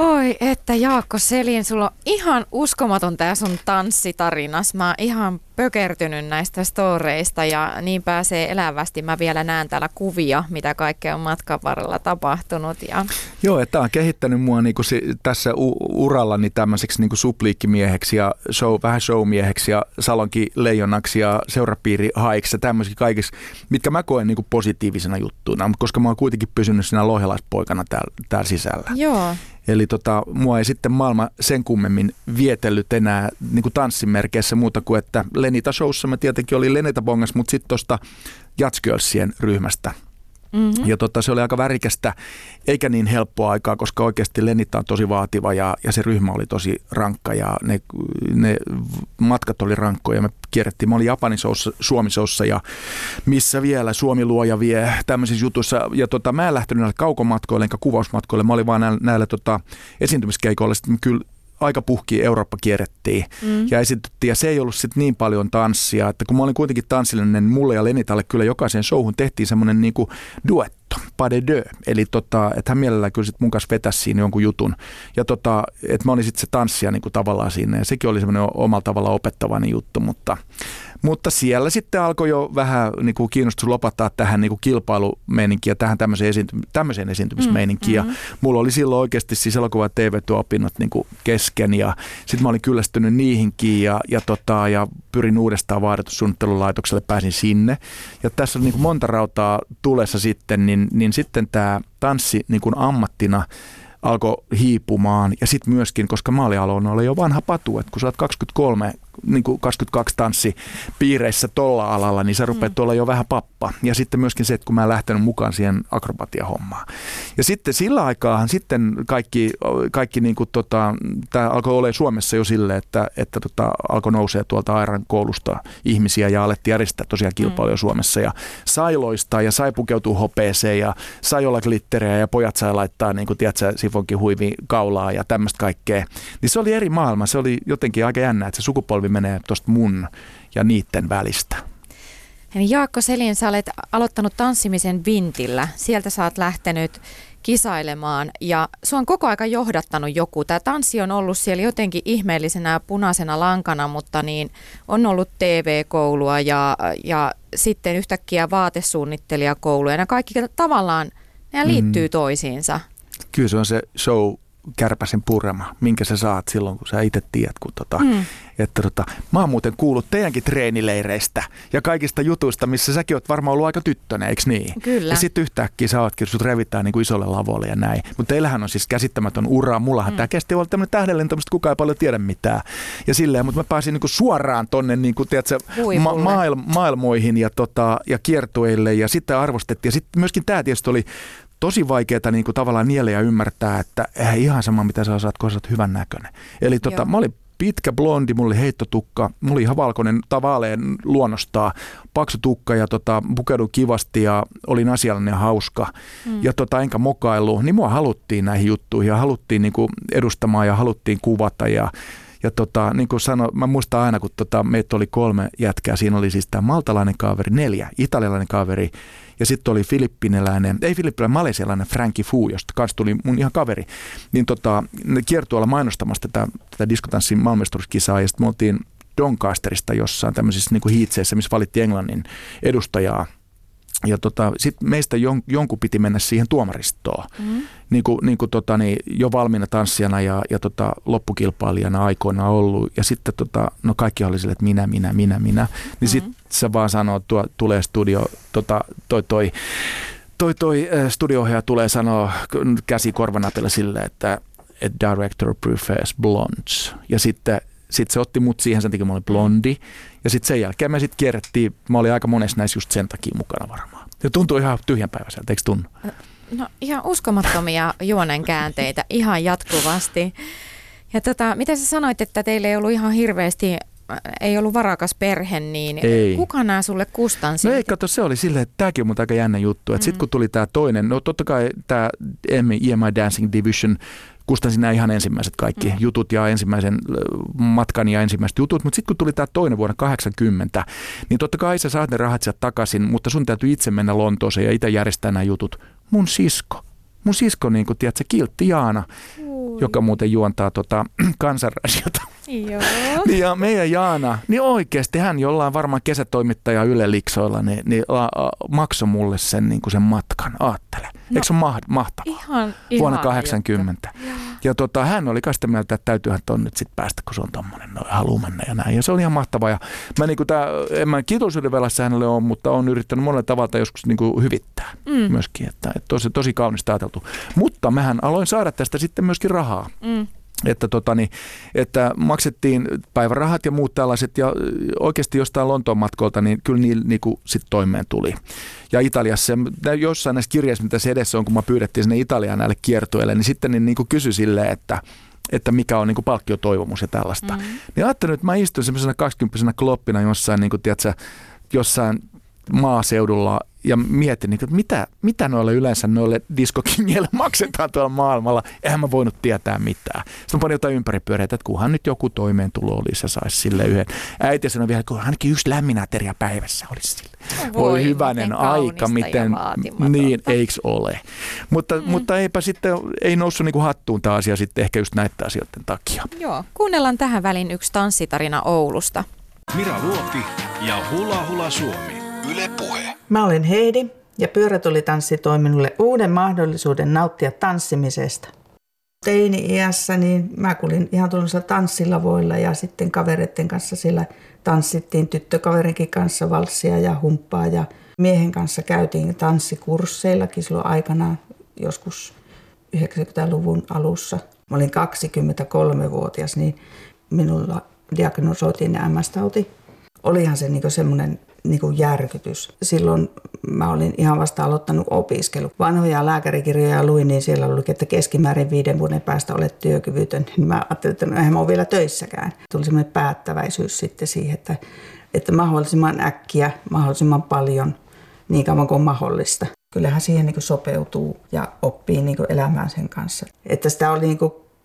Oi, että Jaakko Selin, sulla on ihan uskomaton tää sun tanssitarinas. Mä oon ihan pökertynyt näistä storeista ja niin pääsee elävästi. Mä vielä näen täällä kuvia, mitä kaikkea on matkan varrella tapahtunut. Ja... Joo, että tämä on kehittänyt mua niinku si- tässä u- urallani tämmöiseksi niinku supliikkimieheksi ja show, vähän showmieheksi ja salonki leijonaksi ja seurapiiri haiksi ja tämmöisiä kaikissa, mitkä mä koen niinku positiivisena juttuna, koska mä oon kuitenkin pysynyt siinä lohjalaispoikana täällä, täällä sisällä. Joo. Eli tota, mua ei sitten maailma sen kummemmin vietellyt enää niin kuin tanssimerkeissä muuta kuin, että Lenita Showssa mä tietenkin olin Lenita Bongas, mutta sitten tuosta Jatskölsien ryhmästä Mm-hmm. Ja tota, se oli aika värikästä, eikä niin helppoa aikaa, koska oikeasti Lenita on tosi vaativa ja, ja se ryhmä oli tosi rankka ja ne, ne matkat oli rankkoja. Me kierrettiin, mä olin Japanin soussa, Suomi soussa ja missä vielä Suomi luoja vie tämmöisissä jutuissa. Ja tota, mä en lähtenyt näille kaukomatkoille enkä kuvausmatkoille, mä olin vaan näillä, näillä tota, esiintymiskeikoilla. Sitten kyllä aika puhki Eurooppa kierrettiin mm. ja esitettiin. Ja se ei ollut sitten niin paljon tanssia, että kun mä olin kuitenkin tanssillinen, niin mulle ja Lenitalle kyllä jokaisen showhun tehtiin semmoinen niin duetto, pas de deux. Eli tota, että hän mielellään kyllä sitten mun kanssa vetäisi siinä jonkun jutun. Ja tota, että mä olin sitten se tanssija niin kuin tavallaan siinä ja sekin oli semmoinen omalla tavalla opettavainen juttu, mutta mutta siellä sitten alkoi jo vähän niin kuin kiinnostus lopattaa tähän niin kuin kilpailumeininkiin ja tähän tämmöiseen, esiinty- tämmöiseen esiintymismeininkiin. Mm, mm. mulla oli silloin oikeasti siis elokuva- ja TV-opinnot niin kuin kesken ja sitten mä olin kyllästynyt niihinkin ja, ja, tota, ja pyrin uudestaan vaadetussuunnittelulaitokselle, pääsin sinne. Ja tässä on niin kuin monta rautaa tulessa sitten, niin, niin sitten tämä tanssi niin kuin ammattina alkoi hiipumaan. Ja sitten myöskin, koska maalialoon oli jo vanha patu, että kun sä oot 23 niin kuin 22 tanssipiireissä tuolla alalla, niin sä rupeat mm. olla jo vähän pappa. Ja sitten myöskin se, että kun mä en lähtenyt mukaan siihen akrobatiahommaan. Ja sitten sillä aikaahan sitten kaikki, kaikki niin kuin tota, tämä alkoi olla Suomessa jo sille, että, että tota, alkoi nousee tuolta Airan koulusta ihmisiä ja alettiin järjestää tosiaan kilpailuja mm. Suomessa. Ja sai loistaa ja sai pukeutua hopeeseen ja sai olla glitteriä ja pojat sai laittaa niin kuin, tiedätkö, sifonkin huivi kaulaa ja tämmöistä kaikkea. Niin se oli eri maailma. Se oli jotenkin aika jännä, että se sukupolvi menee tuosta mun ja niiden välistä. Jaakko Selin, sä olet aloittanut tanssimisen Vintillä. Sieltä sä oot lähtenyt kisailemaan ja sua on koko aika johdattanut joku. Tämä tanssi on ollut siellä jotenkin ihmeellisenä punaisena lankana, mutta niin on ollut TV-koulua ja, ja sitten yhtäkkiä vaatesuunnittelijakouluja. Ja kaikki tavallaan, ne liittyy mm. toisiinsa. Kyllä se on se show kärpäsen purema, minkä sä saat silloin, kun sä itse tiedät. Kun tota, mm. että tota, mä oon muuten kuullut teidänkin treenileireistä ja kaikista jutuista, missä säkin oot varmaan ollut aika tyttönen, eikö niin? Kyllä. Ja sitten yhtäkkiä sä ootkin, sut revitään niin kuin isolle lavolle ja näin. Mutta teillähän on siis käsittämätön ura. Mullahan mm. tämä kesti olla tämmöinen tähdenlento, mistä kukaan ei paljon tiedä mitään. Ja silleen, mutta mä pääsin niin kuin suoraan tonne niin kuin, tiedätkö, ma- maail- maailmoihin ja, tota, ja kiertueille ja sitten arvostettiin. Ja sitten myöskin tämä tietysti oli tosi vaikeaa niin kuin tavallaan nielle ja ymmärtää, että eihän ihan sama mitä sä osaat, kun sä oot hyvän näköinen. Eli tota, mä olin pitkä blondi, mulla oli heittotukka, mulla oli ihan valkoinen tavalleen luonnostaa, paksu tukka ja tota, pukeudun kivasti ja olin asiallinen ja hauska. Mm. Ja tota, enkä mokailu, niin mua haluttiin näihin juttuihin ja haluttiin niin kuin edustamaan ja haluttiin kuvata ja ja tota, niin kuin sano, mä muistan aina, kun tota, meitä oli kolme jätkää, siinä oli siis tämä maltalainen kaveri, neljä, italialainen kaveri. Ja sitten oli filippiniläinen, ei filippiläinen, malesialainen Frankie Fu, josta kanssa tuli mun ihan kaveri. Niin tota, ne kiertueella mainostamassa tätä, tätä diskotanssin maailmanmestaruuskisaa ja sitten me oltiin Doncasterista jossain tämmöisissä niin hiitseissä, missä valittiin Englannin edustajaa ja tota, sitten meistä jon, jonkun piti mennä siihen tuomaristoon, mm-hmm. niin kuin, niin kuin tota, niin jo valmiina tanssijana ja, ja tota, loppukilpailijana aikoina ollut. Ja sitten tota, no kaikki oli sille, että minä, minä, minä, minä. Niin mm-hmm. sitten se vaan sanoo, että tuo, tulee studio, tota, toi, toi, toi, toi studio tulee sanoa käsi korvanapilla sille, että että director prefers blondes. Ja sitten sitten se otti mut siihen, sen takia mä olin blondi. Ja sitten sen jälkeen me sitten kierrettiin, mä olin aika monessa näissä just sen takia mukana varmaan. Ja tuntuu ihan tyhjänpäiväiseltä, eikö tunnu? No ihan uskomattomia juonen käänteitä ihan jatkuvasti. Ja tota, mitä sä sanoit, että teille ei ollut ihan hirveästi ei ollut varakas perhe, niin ei. kuka nämä sulle kustansi? No ei, kato, se oli silleen, että tämäkin on mun aika jännä juttu. Mm. Sitten kun tuli tämä toinen, no totta kai tämä EMI Dancing Division kustansin nämä ihan ensimmäiset kaikki mm. jutut ja ensimmäisen matkan ja ensimmäiset jutut, mutta sitten kun tuli tämä toinen vuonna 80, niin totta kai sä saat ne rahat sieltä takaisin, mutta sun täytyy itse mennä Lontooseen ja itse järjestää nämä jutut. Mun sisko, mun sisko, niin kuin tiedät, se Kiltti Jaana, Ui. joka muuten juontaa tota, kansanradiota. Joo. Niin ja meidän Jaana, niin oikeasti hän jollain varmaan kesätoimittaja Yle Liksoilla, niin, niin la, maksoi mulle sen, niin kuin sen matkan, aattele. No, Eikö se ole mahtavaa? Ihan, Vuonna 80. Juttu. Ja tota, hän oli sitä mieltä, että täytyyhän ton nyt sitten päästä, kun se on tommonen, no, haluaa mennä ja näin. Ja se oli ihan mahtavaa. Ja mä niinku tää, en mä kiitollisuuden velassa hänelle ole, mutta on yrittänyt monella tavalla joskus niinku hyvittää mm. myöskin. Että, että tosi, tosi kaunista ajateltu. Mutta mähän aloin saada tästä sitten myöskin rahaa. Mm että, tota, niin, että maksettiin päivärahat ja muut tällaiset ja oikeasti jostain Lontoon matkolta, niin kyllä niillä niin sit toimeen tuli. Ja Italiassa, jossain näissä kirjeissä, mitä se edessä on, kun mä pyydettiin sinne Italiaan näille kiertueille, niin sitten niin, niin kuin kysyi silleen, että että mikä on niin kuin palkkiotoivomus ja tällaista. Mm-hmm. Niin ajattelin, että mä istun semmoisena 20 kloppina jossain, niin kuin, tiedätkö, jossain maaseudulla ja mietin, että mitä, mitä noille yleensä noille diskokingeille maksetaan tuolla maailmalla. Eihän mä voinut tietää mitään. Sitten panin jotain ympäripyöreitä, että kunhan nyt joku toimeentulo olisi ja saisi sille yhden. Äiti sanoi vielä, että ainakin yksi lämmin ateria päivässä olisi sille. Voi, Voi hyvänen aika, miten, niin eikö ole. Mutta, mm. mutta eipä sitten, ei noussut niinku hattuun tämä asia sitten ehkä just näiden asioiden takia. Joo, kuunnellaan tähän väliin yksi tanssitarina Oulusta. Mira Luopi ja Hula Hula Suomi. Yle Puhe. Mä olen Heidi ja pyörätulitanssi toi minulle uuden mahdollisuuden nauttia tanssimisesta. Teini-iässä niin mä kulin ihan tuollaisilla tanssilavoilla ja sitten kavereiden kanssa sillä tanssittiin tyttökaverinkin kanssa valssia ja humppaa ja miehen kanssa käytiin tanssikursseillakin silloin aikanaan joskus 90-luvun alussa. Mä olin 23-vuotias, niin minulla diagnosoitiin MS-tauti. Olihan se niin semmoinen niin kuin järkytys. Silloin mä olin ihan vasta aloittanut opiskelu. Vanhoja lääkärikirjoja luin, niin siellä oli, että keskimäärin viiden vuoden päästä olet työkyvytön. Niin mä ajattelin, että no eihän mä ole vielä töissäkään. Tuli semmoinen päättäväisyys sitten siihen, että, että mahdollisimman äkkiä, mahdollisimman paljon, niin kauan kuin mahdollista. Kyllähän siihen niin sopeutuu ja oppii niin elämään sen kanssa. Että sitä oli niin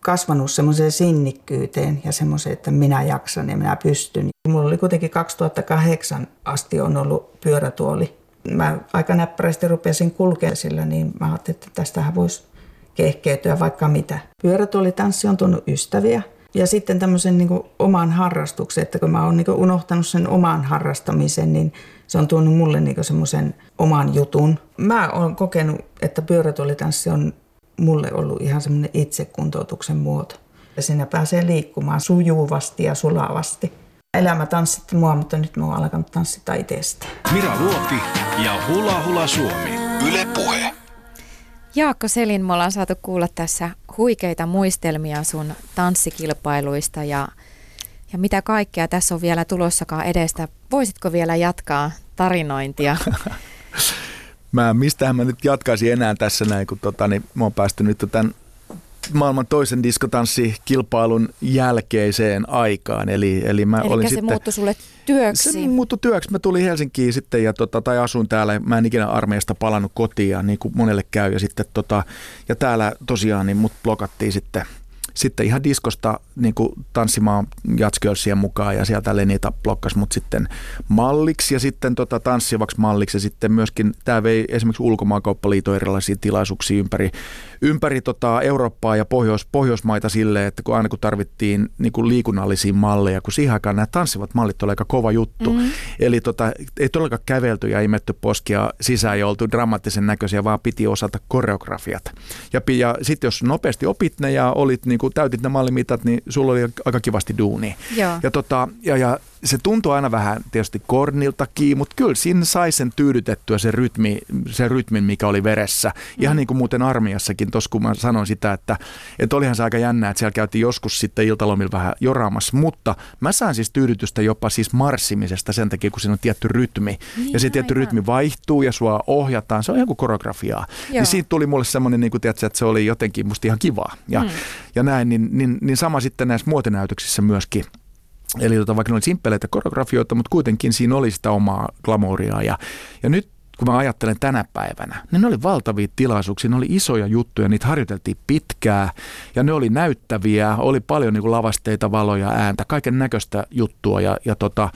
kasvanut semmoiseen sinnikkyyteen ja semmoiseen, että minä jaksan ja minä pystyn. Mulla oli kuitenkin 2008 asti on ollut pyörätuoli. Mä aika näppärästi rupesin kulkemaan sillä, niin mä ajattelin, että tästähän voisi kehkeytyä vaikka mitä. Pyörätuolitanssi on tuonut ystäviä ja sitten tämmöisen niin oman harrastuksen, että kun mä oon niin unohtanut sen oman harrastamisen, niin se on tuonut mulle niin semmoisen oman jutun. Mä oon kokenut, että pyörätuolitanssi on mulle ollut ihan semmoinen itsekuntoutuksen muoto. Ja siinä pääsee liikkumaan sujuvasti ja sulavasti. Elämä tanssitti mua, mutta nyt mä oon alkanut tanssita itsestä. Mira Luoti ja Hula Hula Suomi. Yle Puhe. Jaakko Selin, me ollaan saatu kuulla tässä huikeita muistelmia sun tanssikilpailuista ja, ja mitä kaikkea tässä on vielä tulossakaan edestä. Voisitko vielä jatkaa tarinointia? mä, mistähän mä nyt jatkaisin enää tässä näin, kun tota, niin mä oon päästy nyt tämän maailman toisen diskotanssikilpailun jälkeiseen aikaan. Eli, eli mä Elikkä olin se sitten, muuttui sulle työksi? Se muuttui työksi. Mä tulin Helsinkiin sitten ja tota, tai asuin täällä. Mä en ikinä armeijasta palannut kotiin ja niin kuin monelle käy. Ja, sitten, tota, ja täällä tosiaan niin mut blokattiin sitten – sitten ihan diskosta niin kuin tanssimaan jatskölsien mukaan ja sieltä Lenita blokkas mut sitten malliksi ja sitten tota, tanssivaksi malliksi ja sitten myöskin tämä vei esimerkiksi ulkomaankauppaliiton erilaisia tilaisuuksia ympäri, ympäri tota Eurooppaa ja Pohjois, Pohjoismaita silleen, että kun aina kun tarvittiin niin kuin liikunnallisia malleja, kun siihen aikaan nämä tanssivat mallit oli aika kova juttu. Mm-hmm. Eli tota, ei todellakaan kävelty ja imetty poskia sisään ja oltu dramaattisen näköisiä, vaan piti osata koreografiat. Ja, ja sitten jos nopeasti opit ne ja olit niin kuin täytit ne mallimitat, niin sulla oli aika kivasti duuni. Ja, tota, ja, ja se tuntui aina vähän tietysti korniltakin, mutta kyllä siinä sai sen tyydytettyä se, rytmi, se rytmin, mikä oli veressä. Mm. Ihan niin kuin muuten armiassakin, tuossa kun mä sanoin sitä, että, että olihan se aika jännää, että siellä käytiin joskus sitten iltalomilla vähän joraamassa, mutta mä saan siis tyydytystä jopa siis marssimisesta sen takia, kun siinä on tietty rytmi. Niin, ja se tietty aivan. rytmi vaihtuu ja sua ohjataan, se on ihan kuin koreografiaa. Joo. Niin siitä tuli mulle semmoinen, niin kuin, tiedätkö, että se oli jotenkin musta ihan kivaa. Ja, mm. ja näin, niin, niin, niin sama sitten näissä muotinäytöksissä myöskin – Eli tota, vaikka ne oli simppeleitä koreografioita, mutta kuitenkin siinä oli sitä omaa glamouria. Ja, ja nyt kun mä ajattelen tänä päivänä, niin ne oli valtavia tilaisuuksia, ne oli isoja juttuja, niitä harjoiteltiin pitkää ja ne oli näyttäviä, oli paljon niin kuin lavasteita, valoja, ääntä, kaiken näköistä juttua ja, ja tota,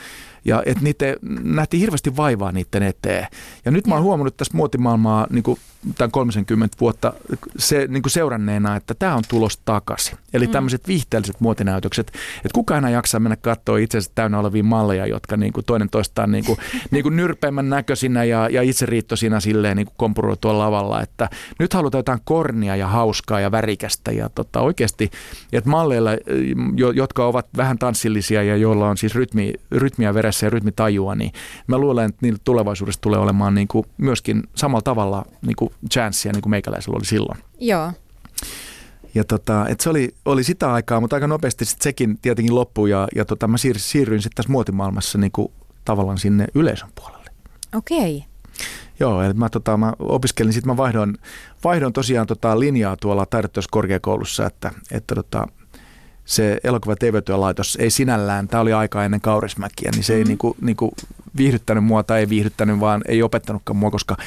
ja että niitä nähtiin hirveästi vaivaa niiden eteen. Ja nyt mä oon huomannut tässä muotimaailmaa niin kuin tämän 30 vuotta se, niin kuin seuranneena, että tämä on tulos takaisin. Eli mm. tämmöiset viihteelliset muotinäytökset, että kuka enää jaksaa mennä katsoa itsensä täynnä olevia malleja, jotka niin kuin toinen toistaan niin kuin, niin kuin nyrpeämmän näköisinä ja, ja itseriittoisina silleen niin kuin tuolla lavalla, että nyt halutaan jotain kornia ja hauskaa ja värikästä ja tota, oikeasti, että malleilla, jotka ovat vähän tanssillisia ja joilla on siis rytmi, rytmiä veressä ja rytmitajua, niin mä luulen, että niillä tulevaisuudessa tulee olemaan niin kuin myöskin samalla tavalla niin kuin chanssia niin kuin meikäläisellä oli silloin. Joo. Ja tota, et se oli, oli sitä aikaa, mutta aika nopeasti sit sekin tietenkin loppui ja, ja tota, mä siir, siirryin sitten tässä muotimaailmassa niin kuin, tavallaan sinne yleisön puolelle. Okei. Okay. Joo, eli mä, tota, mä opiskelin, sitten mä vaihdoin, vaihdoin tosiaan tota, linjaa tuolla taideteoskorkeakoulussa, että, että tota, se elokuva- ja laitos ei sinällään, tämä oli aika ennen Kaurismäkiä, niin se mm-hmm. ei niinku, niinku viihdyttänyt mua tai ei viihdyttänyt, vaan ei opettanutkaan mua, koska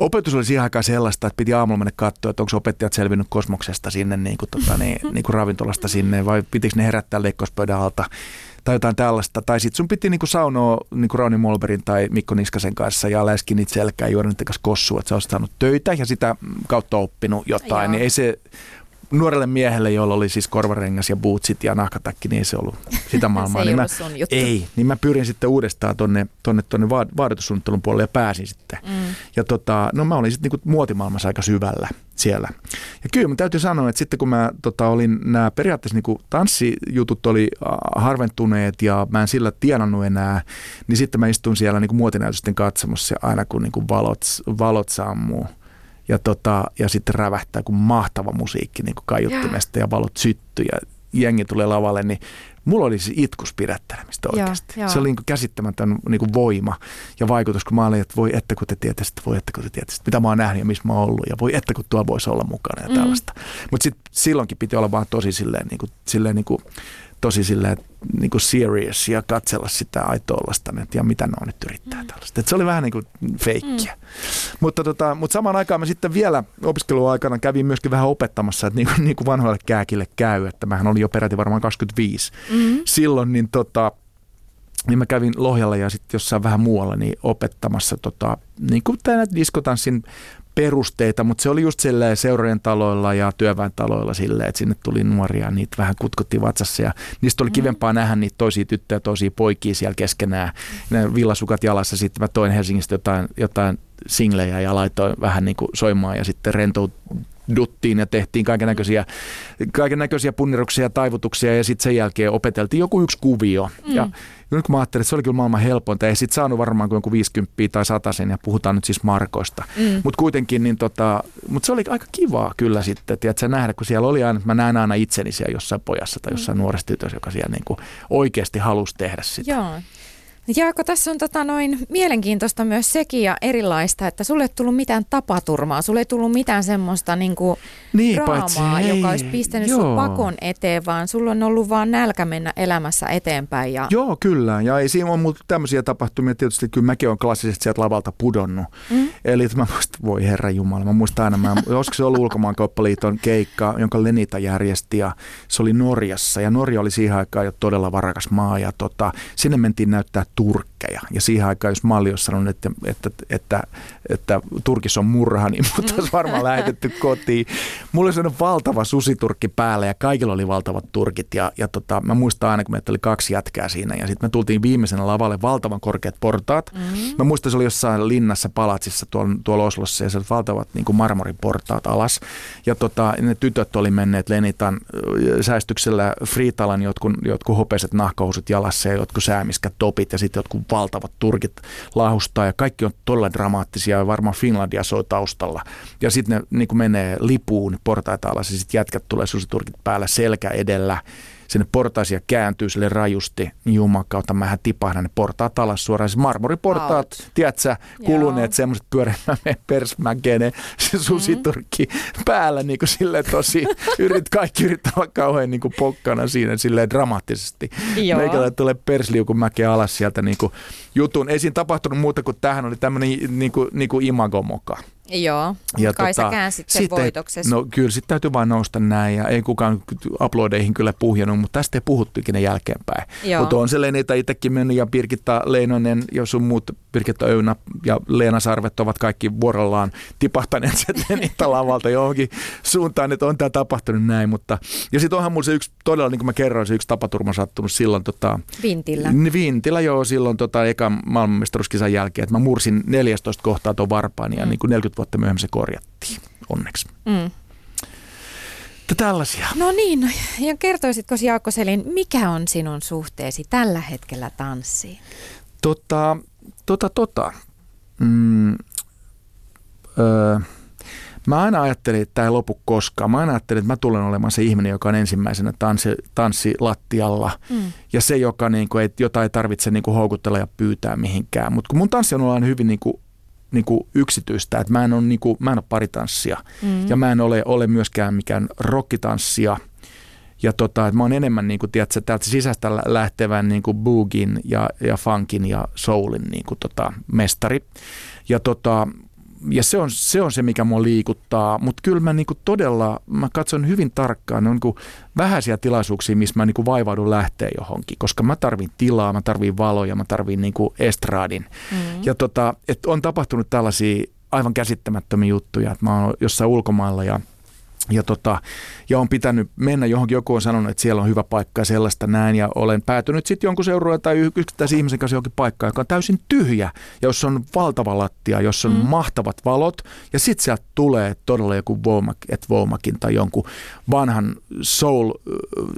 Opetus oli siihen aikaan sellaista, että piti aamulla mennä katsoa, että onko opettajat selvinnyt kosmoksesta sinne, niin kuin, tota, niin, niin kuin ravintolasta sinne, vai pitikö ne herättää leikkauspöydän alta tai jotain tällaista. Tai sitten sun piti niinku saunoa niinku Rauni Molberin tai Mikko Niskasen kanssa ja läskin itse selkää juoda niiden kanssa kossua, että sä olisit saanut töitä ja sitä kautta oppinut jotain. Joo. Niin ei se nuorelle miehelle, jolla oli siis korvarengas ja bootsit ja nahkatakki, niin ei se ollut sitä maailmaa. se ei niin mä, sun juttu. Ei, niin mä pyrin sitten uudestaan tonne, tonne, tonne vaatetussuunnittelun puolelle ja pääsin sitten. Mm. Ja tota, no mä olin sitten niinku muotimaailmassa aika syvällä siellä. Ja kyllä mä täytyy sanoa, että sitten kun mä tota, olin, nämä periaatteessa niinku tanssijutut oli harventuneet ja mä en sillä tienannut enää, niin sitten mä istuin siellä niinku muotinäytösten katsomassa aina kun niinku valot, valot sammuu ja, tota, ja sitten rävähtää kuin mahtava musiikki niin kuin kaiuttimesta ja valot syttyy ja jengi tulee lavalle, niin mulla oli siis itkus pidättelemistä oikeasti. Joo. Se oli niin kuin käsittämätön niin kuin voima ja vaikutus, kun mä olin, että voi että kun te tietäisitte, voi että kun te tietäisitte, mitä mä oon nähnyt ja missä mä oon ollut ja voi että kun tuo voisi olla mukana ja Mm. tällaista. Mutta sitten silloinkin piti olla vaan tosi silleen, niin kuin, silleen niin kuin, tosi silleen, niin kuin serious ja katsella sitä aitoillasta että ja mitä ne on nyt yrittää tällaista. Et se oli vähän niin kuin feikkiä. Mutta, tota, mutta samaan aikaan mä sitten vielä opiskeluaikana kävin myöskin vähän opettamassa, että niin kuin, niin kuin vanhoille kääkille käy, että mähän olin jo peräti varmaan 25 Mm. silloin, niin, tota, niin mä kävin Lohjalla ja sitten jossain vähän muualla niin opettamassa tota, niin kuin tänä diskotanssin perusteita, mutta se oli just silleen seurojen taloilla ja työväentaloilla silleen, että sinne tuli nuoria ja niitä vähän kutkutti vatsassa ja niistä oli kivempaa nähdä niitä toisia tyttöjä, toisia poikia siellä keskenään. Ne villasukat jalassa, sitten mä toin Helsingistä jotain, jotain singlejä ja laitoin vähän niin kuin soimaan ja sitten rentouduttiin ja tehtiin kaiken näköisiä kaiken näköisiä punneruksia taivutuksia ja sitten sen jälkeen opeteltiin joku yksi kuvio. Mm. Ja nyt kun mä ajattelin, että se oli kyllä maailman helpointa, ei sit saanut varmaan kuin jonkun 50 tai 100 ja puhutaan nyt siis markoista. Mm. Mutta kuitenkin, niin tota, mut se oli aika kivaa kyllä sitten, tiedätkö, nähdä, kun siellä oli aina, että mä näen aina itseni siellä jossain pojassa tai jossain mm. nuoressa tytössä, joka siellä niin kuin oikeasti halusi tehdä sitä. Joo. Jaako, tässä on tota noin mielenkiintoista myös sekin ja erilaista, että sulle ei tullut mitään tapaturmaa, sulle ei tullut mitään semmoista niinku Niin, draamaa, paitsi joka olisi pistänyt joo. sun pakon eteen, vaan sulla on ollut vaan nälkä mennä elämässä eteenpäin. Ja, Joo, kyllä. Ja ei siinä on mulla tämmöisiä tapahtumia. Tietysti kyllä mäkin olen klassisesti sieltä lavalta pudonnut. Mm. Eli mä muistan, voi herra Jumala, mä muistan aina, mä, olisiko se ollut Ulkomaankauppaliiton keikka, jonka Lenita järjesti ja se oli Norjassa. Ja Norja oli siihen aikaan jo todella varakas maa ja tota, sinne mentiin näyttää Артур turkkeja. Ja siihen aikaan, jos Malli olisi sanonut, että, että, että, että Turkissa on murha, niin mut olisi varmaan lähetetty kotiin. Mulla oli sellainen valtava susiturkki päällä ja kaikilla oli valtavat turkit. Ja, ja tota, mä muistan aina, kun meitä oli kaksi jätkää siinä ja sitten me tultiin viimeisenä lavalle valtavan korkeat portaat. Mm-hmm. Mä muistan, se oli jossain linnassa palatsissa tuolla, tuolla Oslossa ja se oli valtavat niin kuin marmoriportaat alas. Ja tota, ne tytöt oli menneet Lenitan säästyksellä Friitalan jotkut, jotkut hopeiset nahkahousut jalassa ja jotkut säämiskät topit ja sitten jotkut valtavat turkit lahustaa ja kaikki on todella dramaattisia ja varmaan Finlandia soi taustalla. Ja sitten ne niin menee lipuun portaita alas ja sitten jätkät tulee susiturkit päällä selkä edellä sinne portaisia kääntyy sille rajusti, niin Jumalan kautta mähän tipahdan ne portaat alas suoraan. Siis marmoriportaat, Out. tiedätkö, kuluneet semmoiset pyöreämmät persmäkene, se susiturkki päällä niin kuin silleen tosi, yrit, kaikki yrittää olla kauhean niin kuin pokkana siinä silleen dramaattisesti. Meikällä tulee persliukun mäkeä alas sieltä niin kuin jutun. Ei siinä tapahtunut muuta kuin tähän oli tämmöinen niin kuin, niin kuin imagomoka. Joo, ja kai tota, sä käänsit sen sit ei- voitoksesi. No kyllä, sitten täytyy vaan nousta näin ja ei kukaan uploadeihin kyllä puhjannut, mutta tästä ei puhuttu ikinä jälkeenpäin. Mutta on se Lenita itsekin mennyt ja Birgitta Leinonen ja sun muut Birgitta Öynä ja Leena Sarvet ovat kaikki vuorollaan tipahtaneet sieltä Lenita lavalta johonkin suuntaan, että on tämä tapahtunut näin. Mutta, ja sitten onhan mulla se yksi, todella niin kuin mä kerroin, se yksi tapaturma sattunut silloin tota, Vintillä. Vintillä joo, silloin tota, ekan maailmanmestaruuskisan jälkeen, että mä mursin 14 kohtaa tuon varpaan ja mm. niin kuin 40 vuotta myöhemmin se korjattiin, onneksi. Mm. Että tällaisia. No niin, ja kertoisitko Jaakko Selin, mikä on sinun suhteesi tällä hetkellä tanssiin? Tota, tota, tota. Mm, öö, mä aina ajattelin, että tämä ei lopu koskaan. Mä aina ajattelin, että mä tulen olemaan se ihminen, joka on ensimmäisenä tanssi, tanssilattialla. Mm. Ja se, joka, niin kuin, ei, jota ei tarvitse niin kuin, houkutella ja pyytää mihinkään. Mutta kun mun tanssi on ollut hyvin niin kuin, niin kuin yksityistä, että mä en ole, niin kuin, mä en ole paritanssia. Mm. Ja mä en ole, ole myöskään mikään rockitanssia. Ja tota, että mä oon enemmän niin kuin, tiedätkö, täältä sisästä lä- lähtevän niin kuin boogin ja, ja funkin ja soulin niin kuin, tota, mestari. Ja, tota, ja se, on, se on se, mikä mua liikuttaa. Mutta kyllä mä niinku todella, mä katson hyvin tarkkaan, ne on niinku vähäisiä tilaisuuksia, missä mä niinku vaivaudun lähteä johonkin, koska mä tarvin tilaa, mä tarvin valoja, mä tarvin niinku estraadin. Mm. Ja tota, et on tapahtunut tällaisia aivan käsittämättömiä juttuja, että mä oon jossain ulkomailla ja ja, tota, ja on pitänyt mennä johonkin, joku on sanonut, että siellä on hyvä paikka ja sellaista näin, ja olen päätynyt sitten jonkun seurueen tai yksittäisen ihmisen kanssa johonkin paikkaan, joka on täysin tyhjä, ja jossa on valtava lattia, jossa on mm. mahtavat valot, ja sitten sieltä tulee todella joku Womack, et Womakin tai jonkun vanhan soul,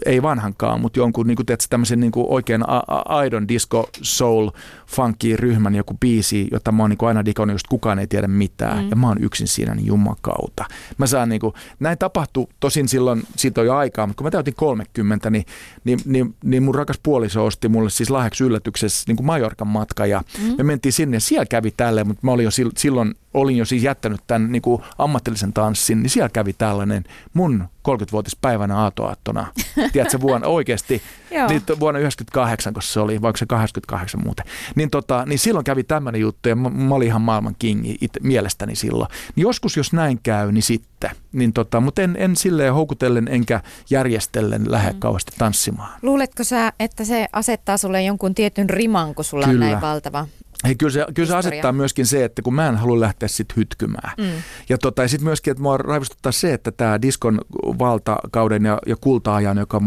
ei vanhankaan, mutta jonkun niin kuin, tiedätkö, tämmöisen niin kuin oikein a- a- aidon disco soul funky ryhmän joku biisi, jota mä oon niin kuin aina digannut, josta kukaan ei tiedä mitään, mm. ja mä oon yksin siinä niin jumakauta. Mä saan niin kuin, näin näin tapahtui tosin silloin, siitä on jo aikaa, mutta kun mä täytin 30, niin, niin, niin, niin mun rakas puoliso osti mulle siis lahjaksi yllätyksessä niin kuin Majorkan matka ja mm. me mentiin sinne ja siellä kävi tälleen, mutta mä olin jo silloin olin jo siis jättänyt tämän niin kuin ammatillisen tanssin, niin siellä kävi tällainen mun 30-vuotispäivänä aatoaattona. Tiedätkö, vuonna oikeasti, niin vuonna 98, koska se oli, vaikka se 88 muuten. Niin, tota, niin silloin kävi tämmöinen juttu ja mä, mä olin ihan maailman kingi it, mielestäni silloin. Niin joskus jos näin käy, niin sitten. Niin tota, mutta en, en silleen houkutellen enkä järjestellen lähde mm. kauheasti tanssimaan. Luuletko sä, että se asettaa sulle jonkun tietyn riman, kun sulla Kyllä. on näin valtava Hei, kyllä, se, kyllä se asettaa myöskin se, että kun mä en halua lähteä sitten hytkymään. Mm. Ja, tota, ja sitten myöskin, että mua raivostuttaa se, että tämä diskon valtakauden ja, ja kulta-ajan, joka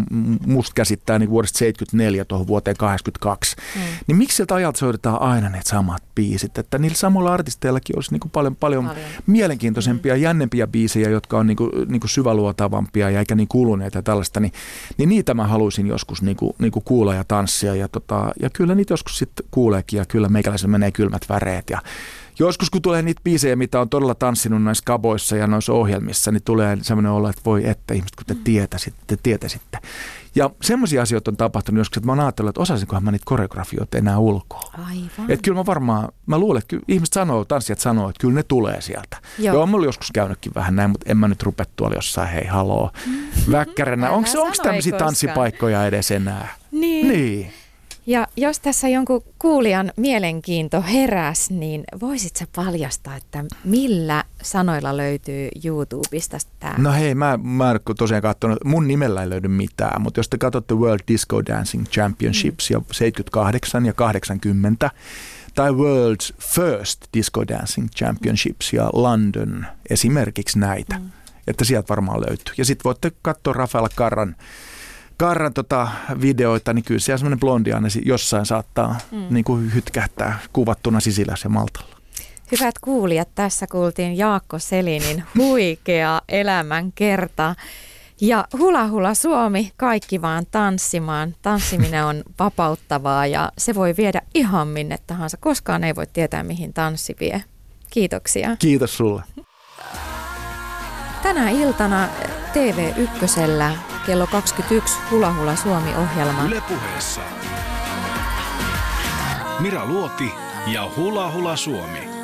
musta käsittää niin vuodesta 74 tuohon vuoteen 82, mm. niin miksi sieltä ajalta soitetaan aina ne samat biisit? Että niillä samoilla artisteillakin olisi niin kuin paljon, paljon, paljon mielenkiintoisempia, mm. jännempiä biisejä, jotka on niin kuin, niin kuin syväluotavampia ja eikä niin kuluneita ja tällaista, niin, niin niitä mä haluaisin joskus niin kuin, niin kuin kuulla ja tanssia. Ja, tota, ja kyllä niitä joskus sitten kuuleekin ja kyllä meikäläisen se menee kylmät väreet ja Joskus kun tulee niitä biisejä, mitä on todella tanssinut näissä kaboissa ja noissa ohjelmissa, niin tulee sellainen olo, että voi että ihmiset, kun te mm. tietäisitte, te tietäisitte. Ja semmoisia asioita on tapahtunut joskus, että mä oon ajatellut, että osaisinkohan mä niitä koreografioita enää ulkoa. Aivan. Että kyllä mä varmaan, mä luulen, että kyllä ihmiset sanoo, tanssijat sanoo, että kyllä ne tulee sieltä. Joo. Joo, mulla joskus käynytkin vähän näin, mutta en mä nyt rupea tuolla jossain, hei haloo, mm-hmm. väkkäränä. Onko tämmöisiä tanssipaikkoja edes enää? Niin. niin. Ja jos tässä jonkun kuulijan mielenkiinto heräs, niin voisit sä paljastaa, että millä sanoilla löytyy YouTubesta tämä? No hei, mä, mä en tosiaan katsonut, mun nimellä ei löydy mitään, mutta jos te katsotte World Disco Dancing Championships mm. ja 78 ja 80, tai World's First Disco Dancing Championships ja London, esimerkiksi näitä, mm. että sieltä varmaan löytyy. Ja sitten voitte katsoa Rafael Karran Karran tota videoita, niin kyllä siellä semmoinen blondiaine jossain saattaa mm. niin kuin hytkähtää kuvattuna Sisilässä ja Maltalla. Hyvät kuulijat, tässä kuultiin Jaakko Selinin huikea elämän kerta. Ja Hula Hula Suomi, kaikki vaan tanssimaan. Tanssiminen on vapauttavaa ja se voi viedä ihan minne tahansa. Koskaan ei voi tietää, mihin tanssi vie. Kiitoksia. Kiitos sulle. Tänä iltana TV1 kello 21 Hula Hula Suomi-ohjelma. Yle puheessa. Mira Luoti ja Hula Hula Suomi.